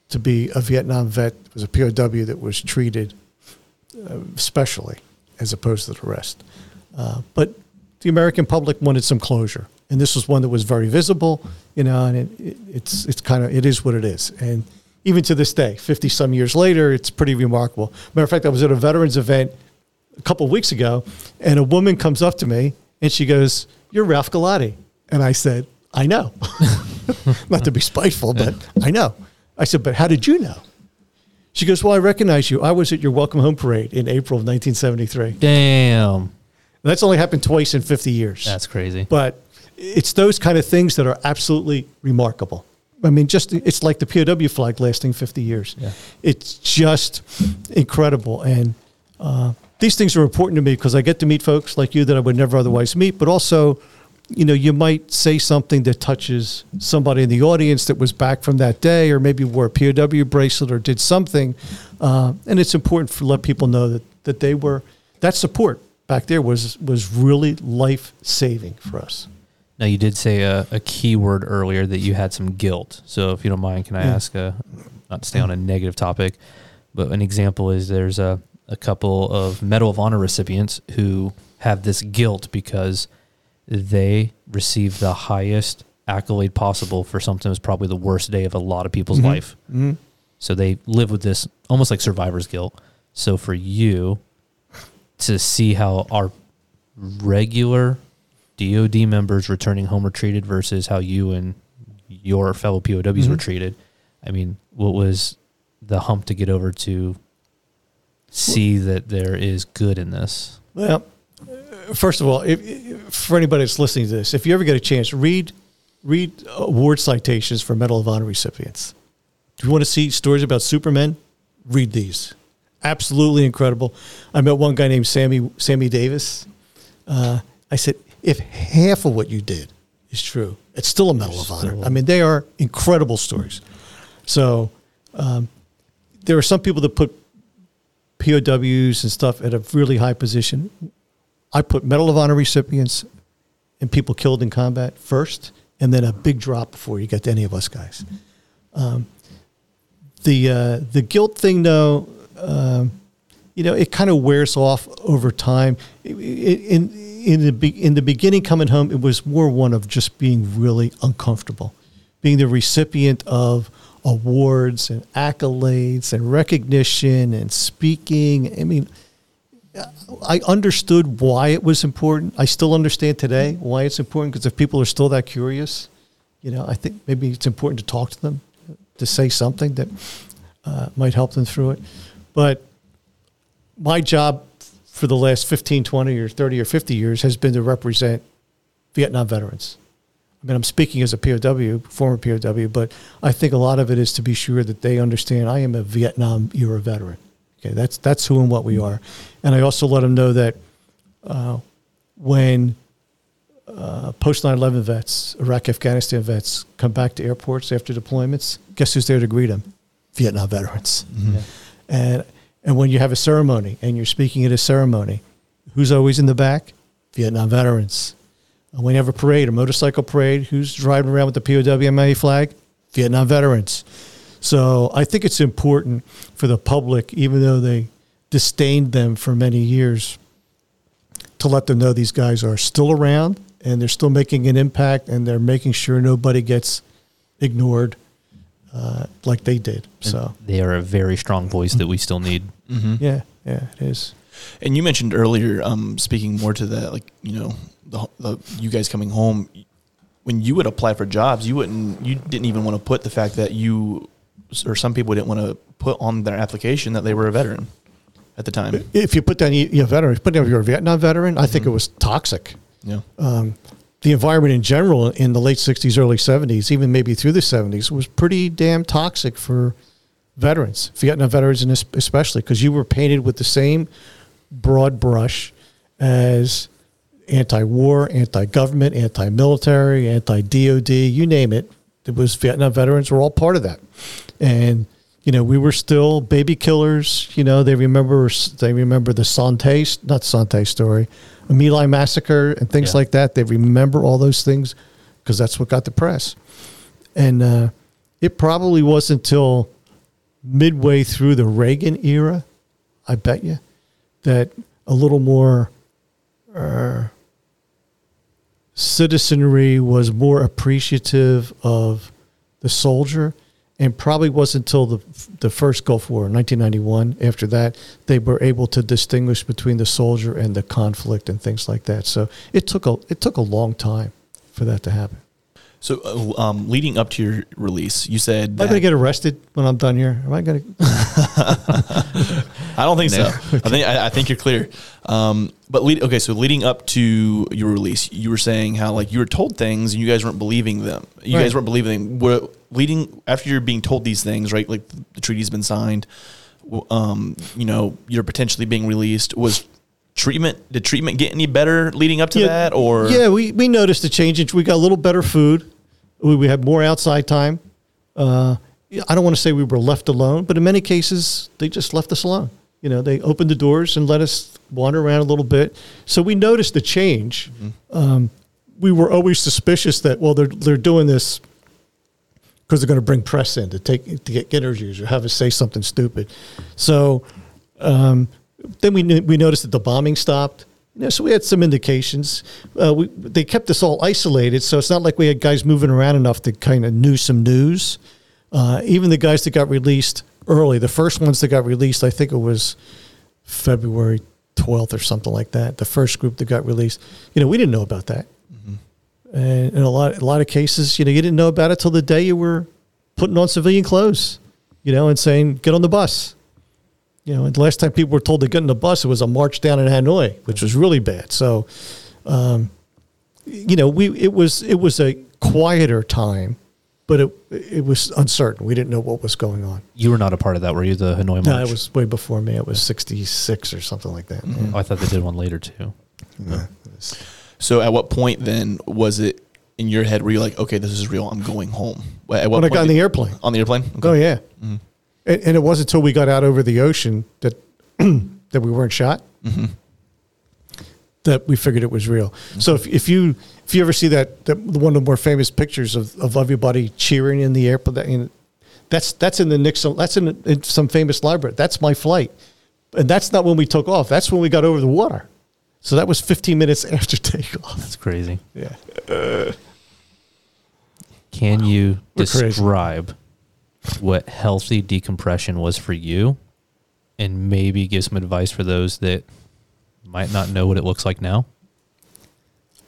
to be a Vietnam vet. It was a POW that was treated uh, specially, as opposed to the rest. Uh, but the American public wanted some closure, and this was one that was very visible. You know, and it, it, it's it's kind of it is what it is, and even to this day, fifty some years later, it's pretty remarkable. Matter of fact, I was at a veterans event a couple of weeks ago, and a woman comes up to me and she goes, "You're Ralph Galati," and I said, "I know." *laughs* Not to be spiteful, but I know. I said, "But how did you know?" She goes, "Well, I recognize you. I was at your welcome home parade in April of 1973." Damn. That's only happened twice in 50 years. That's crazy. But it's those kind of things that are absolutely remarkable. I mean, just it's like the POW flag lasting 50 years. Yeah. It's just incredible. And uh, these things are important to me because I get to meet folks like you that I would never otherwise meet, but also, you know, you might say something that touches somebody in the audience that was back from that day or maybe wore a POW bracelet or did something. Uh, and it's important to let people know that, that they were, that support back there was, was really life saving for us. Now you did say a, a key word earlier that you had some guilt. So if you don't mind, can I Yeah. ask a not to stay on a negative topic, but an example is there's a, a couple of Medal of Honor recipients who have this guilt because they received the highest accolade possible for something that was probably the worst day of a lot of people's Mhm. life. Mm-hmm. So they live with this almost like survivor's guilt. So for you to see how our regular DOD members returning home were treated versus how you and your fellow POWs were Mhm. treated, I mean, what was the hump to get over to see that there is good in this? Well, first of all, if, for anybody that's listening to this, if you ever get a chance, read read award citations for Medal of Honor recipients. If you want to see stories about Supermen, read these. Absolutely incredible. I met one guy named Sammy Sammy Davis. Uh, I said, if half of what you did is true, it's still a Medal of Honor. I mean, they are incredible stories. So um, there are some people that put POWs and stuff at a really high position. I put Medal of Honor recipients and people killed in combat first, and then a big drop before you get to any of us guys. Um, the uh, the guilt thing, though, um, you know, it kind of wears off over time. I- I- In in the be- in the beginning, coming home, it was more one of just being really uncomfortable, being the recipient of awards and accolades and recognition and speaking. I mean, I understood why it was important. I still understand today why it's important because if people are still that curious, you know, I think maybe it's important to talk to them, to say something that uh, might help them through it. But my job for the last 15, 20 or 30 or 50 years has been to represent Vietnam veterans. I mean, I'm speaking as a POW, former POW, but I think a lot of it is to be sure that they understand I am a Vietnam era veteran. Okay, that's that's who and what we are, and I also let them know that uh, when uh, post 9/11 vets, Iraq, Afghanistan vets come back to airports after deployments, guess who's there to greet them? Vietnam veterans. Yeah. And and when you have a ceremony and you're speaking at a ceremony, who's always in the back? Vietnam veterans. And when you have a parade, a motorcycle parade, who's driving around with the POW/MIA flag? Vietnam veterans. So I think it's important for the public, even though they disdained them for many years, to let them know these guys are still around and they're still making an impact, and they're making sure nobody gets ignored uh, like they did. So they are a very strong voice that we still need. Mm-hmm. yeah, yeah, it is. And you mentioned earlier, um, speaking more to that, like you know, the, the you guys coming home. When you would apply for jobs, you wouldn't, you didn't even want to put the fact that you, or some people didn't want to put on their application that they were a veteran at the time. If you put down you you know, veteran, put down you're a Vietnam veteran, I think it was toxic. Yeah. um, the environment in general in the late 60s, early 70s, even maybe through the 70s, was pretty damn toxic for veterans, Vietnam veterans, and especially because you were painted with the same broad brush as anti war, anti government, anti military, anti DOD, you name it. It was Vietnam veterans were all part of that. And you know, we were still baby killers. You know, they remember they remember the Sante, not Sante story, a massacre and things Yeah. like that. They remember all those things because that's what got the press. And uh, it probably wasn't until midway through the Reagan era, I bet you, that a little more uh, citizenry was more appreciative of the soldier and probably wasn't until the the first Gulf War in 1991 after that they were able to distinguish between the soldier and the conflict and things like that. So it took a it took a long time for that to happen So, uh, um, leading up to your release, you said am I going to get arrested when I'm done here am I going *laughs* to I don't think No. so. *laughs* I think I, I think you're clear. Um, but lead, okay, so leading up to your release, you were saying how like you were told things and you guys weren't believing them. You guys weren't believing them. Were leading after you're being told these things, right? Like the treaty's been signed. Um, you know, you're potentially being released. Was treatment did treatment get any better leading up to Yeah, that, or? yeah we, we noticed a change. We got a little better food. We, we had more outside time. Uh, i don't want to say we were left alone but in many cases they just left us alone. You know they opened the doors and let us wander around a little bit. So we noticed the change. Um, we were always suspicious that well they're, they're doing this because they're going to bring press in to take to get interviews or have us say something stupid. So um, then we knew, we noticed that the bombing stopped. You know, so we had some indications. Uh, we, they kept us all isolated, so it's not like we had guys moving around enough to kind of knew some news. Uh, even the guys that got released early, the first ones that got released, I think it was February 12th or something like that. The first group that got released, you know, we didn't know about that. And in a lot, a lot of cases, you know, you didn't know about it till the day you were putting on civilian clothes, you know, and saying, get on the bus. You know, and the last time people were told to get on the bus, it was a march down in Hanoi, which was really bad. So, um, you know, we it was it was a quieter time, but it it was uncertain. We didn't know what was going on. You were not a part of that, were you? The Hanoi March. No, it was way before me. It was sixty six or something like that. Oh, I thought they did one later too. So at what point then was it in your head Were you're like, okay, this is real. I'm going home. At what When I point got on the airplane. on the airplane. Okay. Oh yeah, and, and it wasn't until we got out over the ocean that *clears throat* that we weren't shot mm-hmm. that we figured it was real. So if, if you if you ever see that, that one of the more famous pictures of, of everybody cheering in the airport, that, you know, that's that's in the Nixon. That's in, in some famous library. That's my flight, and that's not when we took off. That's when we got over the water. So that was 15 minutes *laughs* after takeoff. That's crazy. Yeah. Uh, Can you We're crazy. What healthy decompression was for you and maybe give some advice for those that might not know what it looks like now?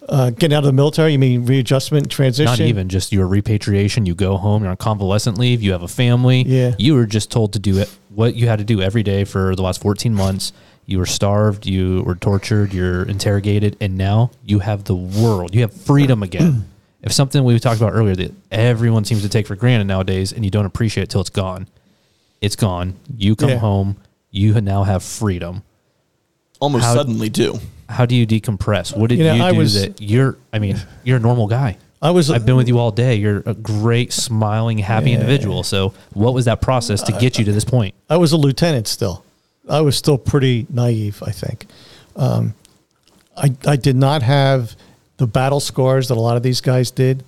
Uh, getting out of the military, you mean readjustment, transition? Not even just your repatriation. You go home, you're on convalescent leave, you have a family. Yeah. You were just told to do it what you had to do every day for the last 14 months. You were starved, you were tortured, you're interrogated, and now you have the world. You have freedom again. *clears throat* if something we talked about earlier that everyone seems to take for granted nowadays and you don't appreciate it till it's gone, it's gone. You come Yeah. home, you now have freedom. Almost How- suddenly too. How do you decompress? What did You you, know, I do was- that you're, I mean, you're a normal guy. I was. I've been with you all day. You're a great, smiling, happy Yeah. individual. So, what was that process to get you to this point? I was a lieutenant still. I was still pretty naive, I think. Um, I, I did not have the battle scars that a lot of these guys did.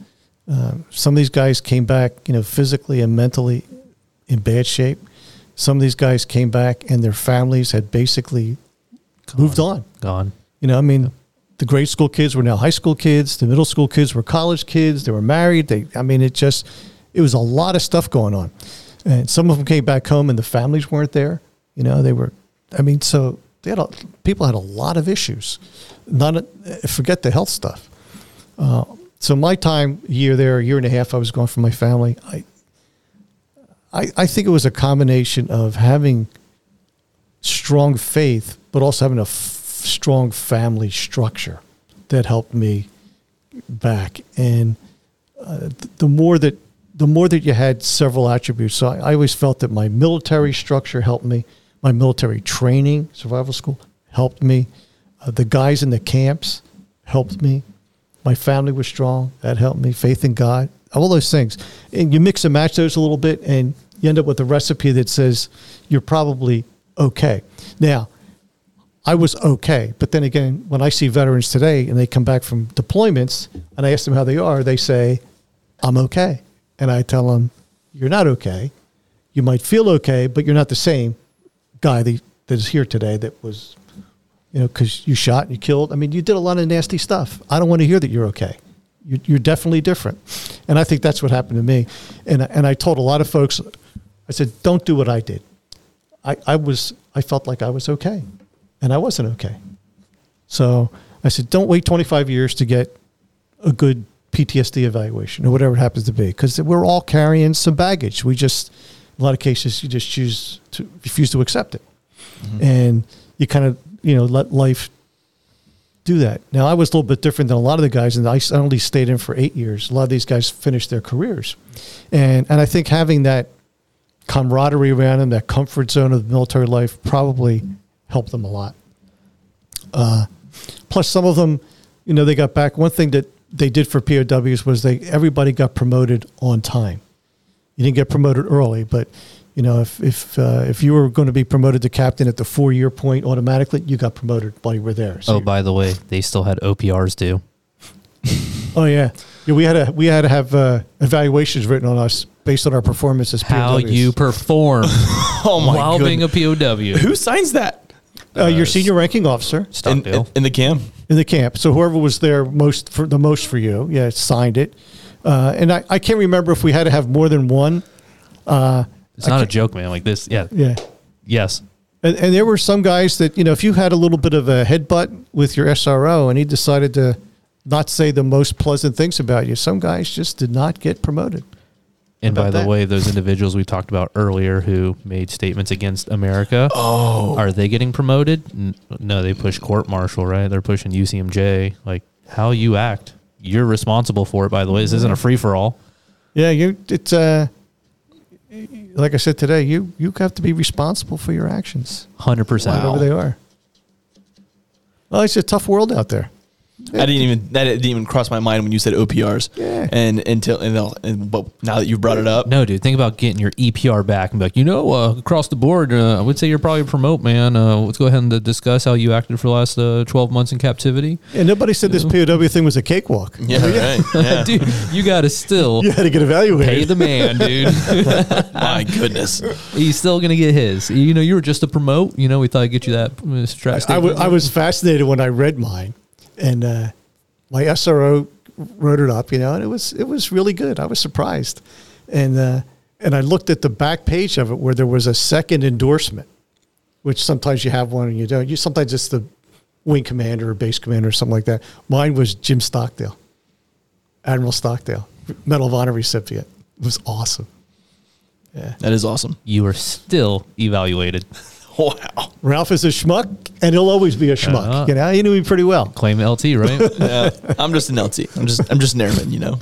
Um, some of these guys came back, you know, physically and mentally in bad shape. Some of these guys came back and their families had basically moved on. Gone. You know, I mean, the grade school kids were now high school kids. The middle school kids were college kids. They were married. They, I mean, it just, it was a lot of stuff going on. And some of them came back home and the families weren't there. You know, they were, I mean, so they had a, people had a lot of issues. Not a, forget the health stuff. Uh, so my time year there, a year and a half, I was gone from my family. I, I, I think it was a combination of having strong faith, but also having a f- strong family structure that helped me back. And uh, th- the more that the more that you had several attributes, so I, I always felt that my military structure helped me, my military training, survival school helped me, uh, the guys in the camps helped me, my family was strong, that helped me, faith in God, all those things, and you mix and match those a little bit, and you end up with a recipe that says you're probably okay. Now, I was okay, but then again, when I see veterans today and they come back from deployments and I ask them how they are, they say, I'm okay. And I tell them, You're not okay. You might feel okay, but you're not the same guy that, that is here today that was, you know, because you shot and you killed. I mean, you did a lot of nasty stuff. I don't want to hear that you're okay. You're, you're definitely different. And I think that's what happened to me. And, and I told a lot of folks, I said, Don't do what I did. I, I was I felt like I was okay, and I wasn't okay. So I said, don't wait 25 years to get a good PTSD evaluation or whatever it happens to be, because we're all carrying some baggage. We just, a lot of cases, you just choose to refuse to accept it, and you kind of you know let life do that. Now I was a little bit different than a lot of the guys, and I only stayed in for eight years. A lot of these guys finished their careers, and and I think having that camaraderie around them, that comfort zone of military life, probably helped them a lot. Uh, plus, some of them, you know, they got back. One thing that they did for POWs was they everybody got promoted on time. You didn't get promoted early, but you know, if if uh, if you were going to be promoted to captain at the four year point automatically, you got promoted while you were there. So Oh, by the way, they still had OPRs due. *laughs* oh yeah, yeah. We had to we had to have uh, evaluations written on us based on our performance as How POWs. you perform *laughs* Oh my while god! being a POW. Who signs that uh, your senior ranking officer in, Stockdale. in, in the camp? in the camp. So whoever was there most for the most for you, yeah, signed it. Uh, and I, I can't remember if we had to have more than one. Uh, it's not a joke, man. Like this, yeah, yeah. yes. And, and there were some guys that, you know, if you had a little bit of a headbutt with your SRO and he decided to not say the most pleasant things about you, some guys just did not get promoted. And How by about the that? way, those individuals we talked about earlier who made statements against America, Oh, are they getting promoted? N- No, they push court martial, right? They're pushing UCMJ. Like how you act, you're responsible for it. By the way, this isn't a free for all. Yeah, you it's uh like I said today, you you have to be responsible for your actions, Hundred percent. whatever they are. Well, it's a tough world out there. I didn't even that didn't even cross my mind when you said OPRs. Yeah. And until and, and but now that you've brought it up, No, dude. Think about getting your EPR back and be like, you know, uh, across the board, uh, I would say you're probably a promote, man. Uh, let's go ahead and uh, discuss how you acted for the last uh, 12 months in captivity. And nobody said this POW thing was a cakewalk. *laughs* yeah, right, yeah. *laughs* dude, you got to still You had to get evaluated. pay the man, dude. *laughs* My goodness. He's still going to get his. You know, you were just a promote. You know, we thought I'd get you that uh, I, w- I was fascinated when I read mine, and uh, my SRO wrote it up, you know, and it was it was really good. I was surprised, and uh, and I looked at the back page of it where there was a second endorsement, which sometimes you have one and you don't. You sometimes it's the wing commander or base commander or something like that. Mine was Jim Stockdale, Admiral Stockdale, Medal of Honor recipient. It was awesome. Yeah. That is awesome. You are still evaluated. *laughs* *laughs* Wow. Ralph is a schmuck, and he'll always be a schmuck. Uh-huh. You know, he knew me pretty well. Claim LT, right? *laughs* Yeah, I'm just an LT. I'm just I'm just an airman, you know.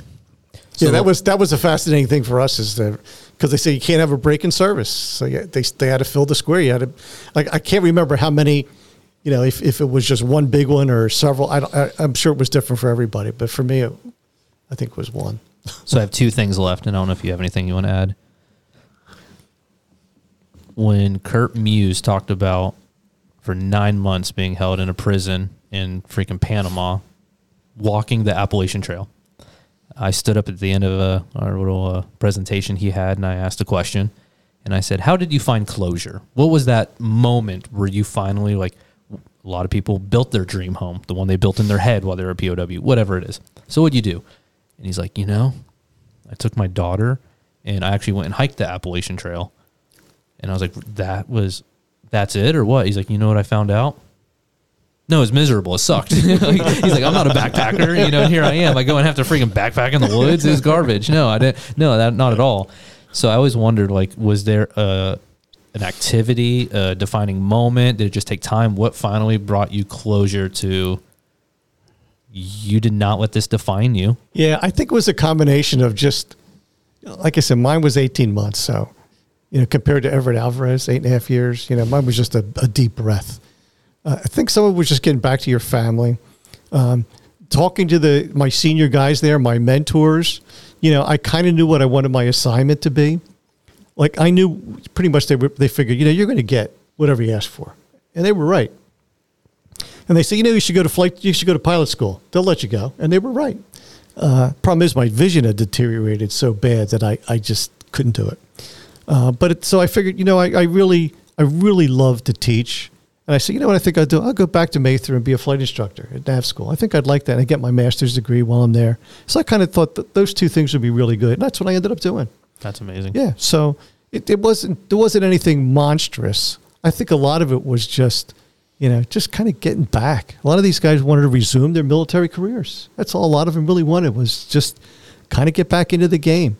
yeah, that was that was a fascinating thing for us is that because they say you can't have a break in service, so yeah, they they had to fill the square. You had to, like I can't remember how many, you know, if, if it was just one big one or several. I, don't, I I'm sure it was different for everybody, but for me, it, I think it was one. So I have two things left, and I don't know if you have anything you want to add. When Kurt Muse talked about for nine months being held in a prison in freaking Panama, walking the Appalachian Trail, I stood up at the end of a, our little uh, presentation he had, and I asked a question, and I said, "How did you find closure? What was that moment where you finally like?" A lot of people built their dream home, the one they built in their head while they were a POW, whatever it is. So what'd you do? And he's like, you know, I took my daughter and I actually went and hiked the Appalachian Trail. And I was like, that was, that's it or what? He's like, you know what I found out? No, it's miserable. It sucked. *laughs* he's like, I'm not a backpacker, you know, and here I am. I go and have to freaking backpack in the woods. It's garbage. No, I didn't. No, that not at all. So I always wondered, like, was there a, an activity, a defining moment? Did it just take time? What finally brought you closure to you did not let this define you? Yeah, I think it was a combination of just, like I said, mine was 18 months. So, you know, compared to Everett Alvarez, eight and a half years, you know, mine was just a, a deep breath. Uh, I think some of it was just getting back to your family. Um, talking to the my senior guys there, my mentors, you know, I kind of knew what I wanted my assignment to be. Like I knew pretty much they were, they figured, you know, you're going to get whatever you ask for, and they were right. And they said, you know, you should go to flight, you should go to pilot school. They'll let you go, and they were right. Uh, problem is, my vision had deteriorated so bad that I, I just couldn't do it. Uh, but it, so I figured, you know, I, I really I really love to teach. And I said, you know what I think I'll do? I'll go back to Mather and be a flight instructor at NAV school. I think I'd like that. And I get my master's degree while I'm there. So I kind of thought that those two things would be really good. And that's what I ended up doing. That's amazing. Yeah. So it, it wasn't there wasn't anything monstrous. I think a lot of it was just, you know, just kind of getting back. A lot of these guys wanted to resume their military careers. That's all a lot of them really wanted was just kind of get back into the game.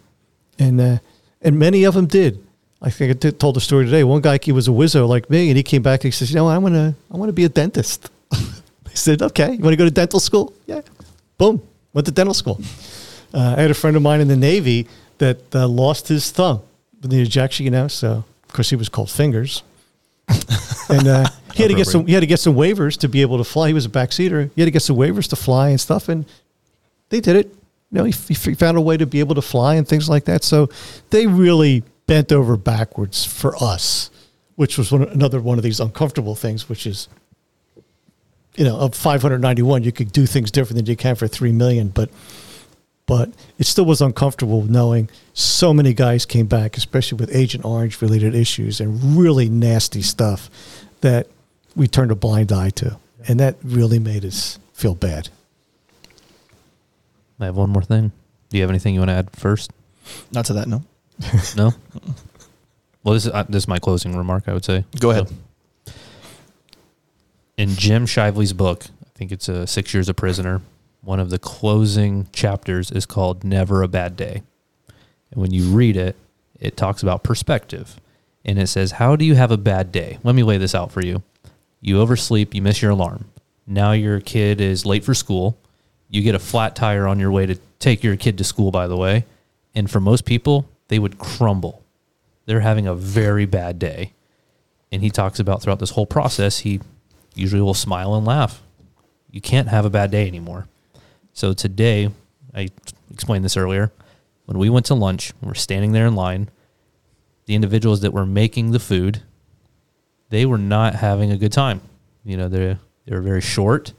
And uh, and many of them did. I think I did, told the story today. One guy, he was a Wizzo like me, and he came back and he says, "You know, I want to, I want to be a dentist." *laughs* I said, "Okay, you want to go to dental school?" Yeah. Boom, went to dental school. Uh, I had a friend of mine in the Navy that uh, lost his thumb with the ejection, you know. So, of course, he was called fingers, *laughs* and uh, he had to get some. He had to get some waivers to be able to fly. He was a backseater. He had to get some waivers to fly and stuff, and they did it. Know, he, he found a way to be able to fly and things like that. So, they really bent over backwards for us, which was one, another one of these uncomfortable things, which is, you know, of 591, you could do things different than you can for 3 million, but, but it still was uncomfortable knowing so many guys came back, especially with Agent Orange related issues and really nasty stuff that we turned a blind eye to. And that really made us feel bad. I have one more thing. Do you have anything you want to add first? Not to that, no. *laughs* No. well, this is uh, this is my closing remark. I would say. Go ahead. So, in Jim Shively's book, I think it's uh, Six Years a Prisoner. One of the closing chapters is called "Never a Bad Day," and when you read it, it talks about perspective, and it says, "How do you have a bad day?" Let me lay this out for you. You oversleep. You miss your alarm. Now your kid is late for school. You get a flat tire on your way to take your kid to school. By the way, and for most people, they would crumble. They're having a very bad day. And he talks about throughout this whole process, he usually will smile and laugh. You can't have a bad day anymore. So today, I explained this earlier. When we went to lunch, we we're standing there in line. The individuals that were making the food, they were not having a good time. You know, they they were very short.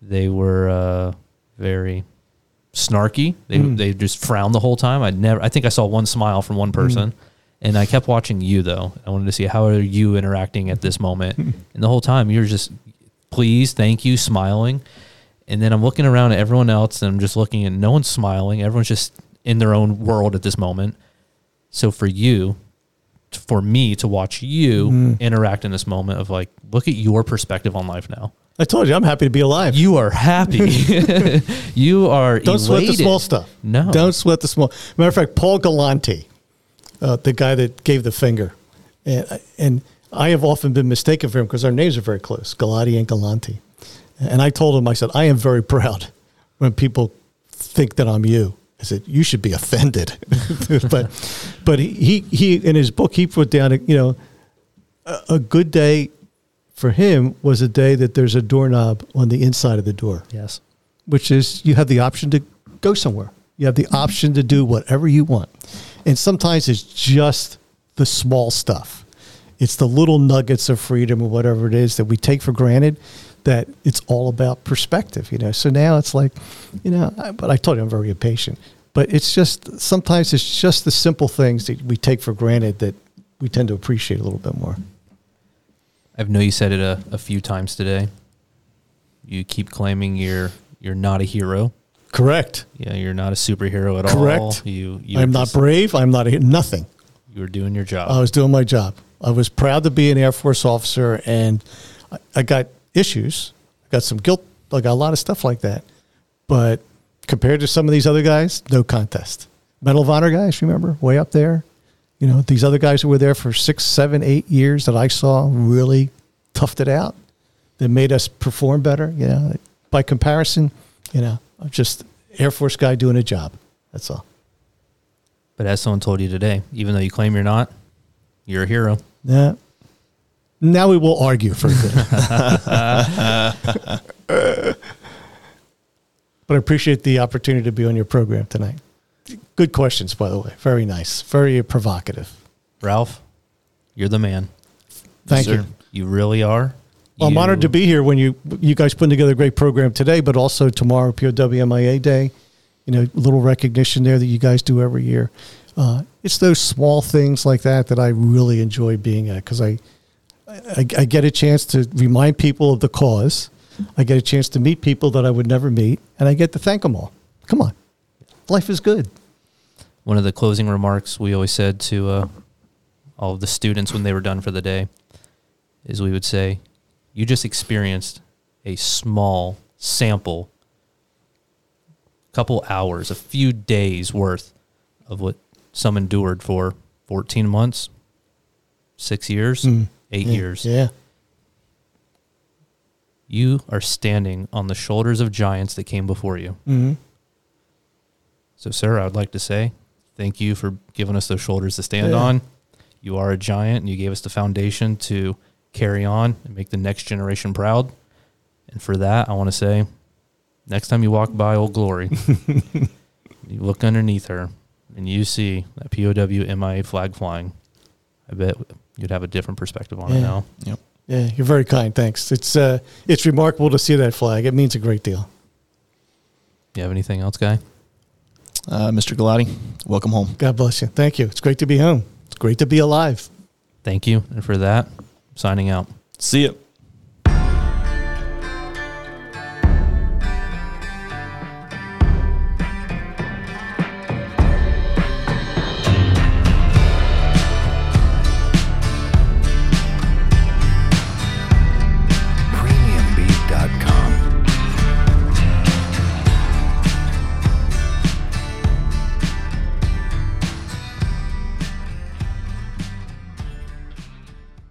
They were uh, very snarky. They Mm. they just frowned the whole time. I never. I think I saw one smile from one person, and I kept watching you though. I wanted to see how are you interacting at this moment, *laughs* and the whole time you're just please, thank you, smiling, and then I'm looking around at everyone else, and I'm just looking, and no one's smiling. Everyone's just in their own world at this moment. So for you, for me to watch you Mm. interact in this moment of like, look at your perspective on life now. I told you, I'm happy to be alive. You are happy. *laughs* *laughs* you are Don't sweat the elated. small stuff. No. Don't sweat the small. Matter of fact, Paul Galanti, uh, the guy that gave the finger, and, and I have often been mistaken for him because our names are very close, Galati and Galanti. And I told him, I said, I am very proud when people think that I'm you. I said, you should be offended. *laughs* but but he, he, he, in his book, he put down, you know, a, a good day for him was a day that there's a doorknob on the inside of the door Yes. which is you have the option to go somewhere. You have the option to do whatever you want. And sometimes it's just the small stuff. It's the little nuggets of freedom or whatever it is that we take for granted that it's all about perspective, you know. So now it's like, you know, I, but I told you I'm very impatient. But it's just sometimes it's just the simple things that we take for granted that we tend to appreciate a little bit more. I know you said it a, a few times today. You keep claiming you're you're not a hero. Correct. Yeah, you're not a superhero at all. Correct. You, you I'm not brave. I'm not a, nothing. You were doing your job. I was doing my job. I was proud to be an Air Force officer, and I, I got issues. I got some guilt. I got a lot of stuff like that. But compared to some of these other guys, no contest. Medal of Honor guys, remember, way up there. You know, these other guys who were there for six, seven, eight years that I saw really toughed it out. That made us perform better. You know, by comparison, you know, I'm just Air Force guy doing a job. That's all. but as someone told you today, even though you claim you're not, you're a hero. Yeah. Now we will argue for a bit. *laughs* *laughs* but I appreciate the opportunity to be on your program tonight. Good questions, by the way. Very nice. Very provocative. Ralph, you're the man. Thank Yes, you. sir. You really are. Well, I'm You- honored to be here when you you guys putting together a great program today, but also tomorrow POWMIA Day. You know, a little recognition there that you guys do every year. Uh, it's those small things like that that I really enjoy being at because I, I I get a chance to remind people of the cause. I get a chance to meet people that I would never meet, and I get to thank them all. Come on, life is good. One of the closing remarks we always said to uh, all of the students when they were done for the day is we would say, You just experienced a small sample, couple hours, a few days worth of what some endured for 14 months, six years, Mm. eight Yeah, years. Yeah. You are standing on the shoulders of giants that came before you. hmm So, sir, I would like to say thank you for giving us those shoulders to stand Yeah. on. You are a giant, and you gave us the foundation to carry on and make the next generation proud. And for that, I want to say, next time you walk by Old Glory, *laughs* you look underneath her, and you see that POW MIA flag flying. I bet you'd have a different perspective on it now. Yep. Yeah, you're very kind. Thanks. It's uh, it's remarkable to see that flag. It means a great deal. You have anything else, guy? Uh, Mr. Galati, welcome home. God bless you. Thank you. It's great to be home. It's great to be alive. Thank you. And for that, signing out. See you.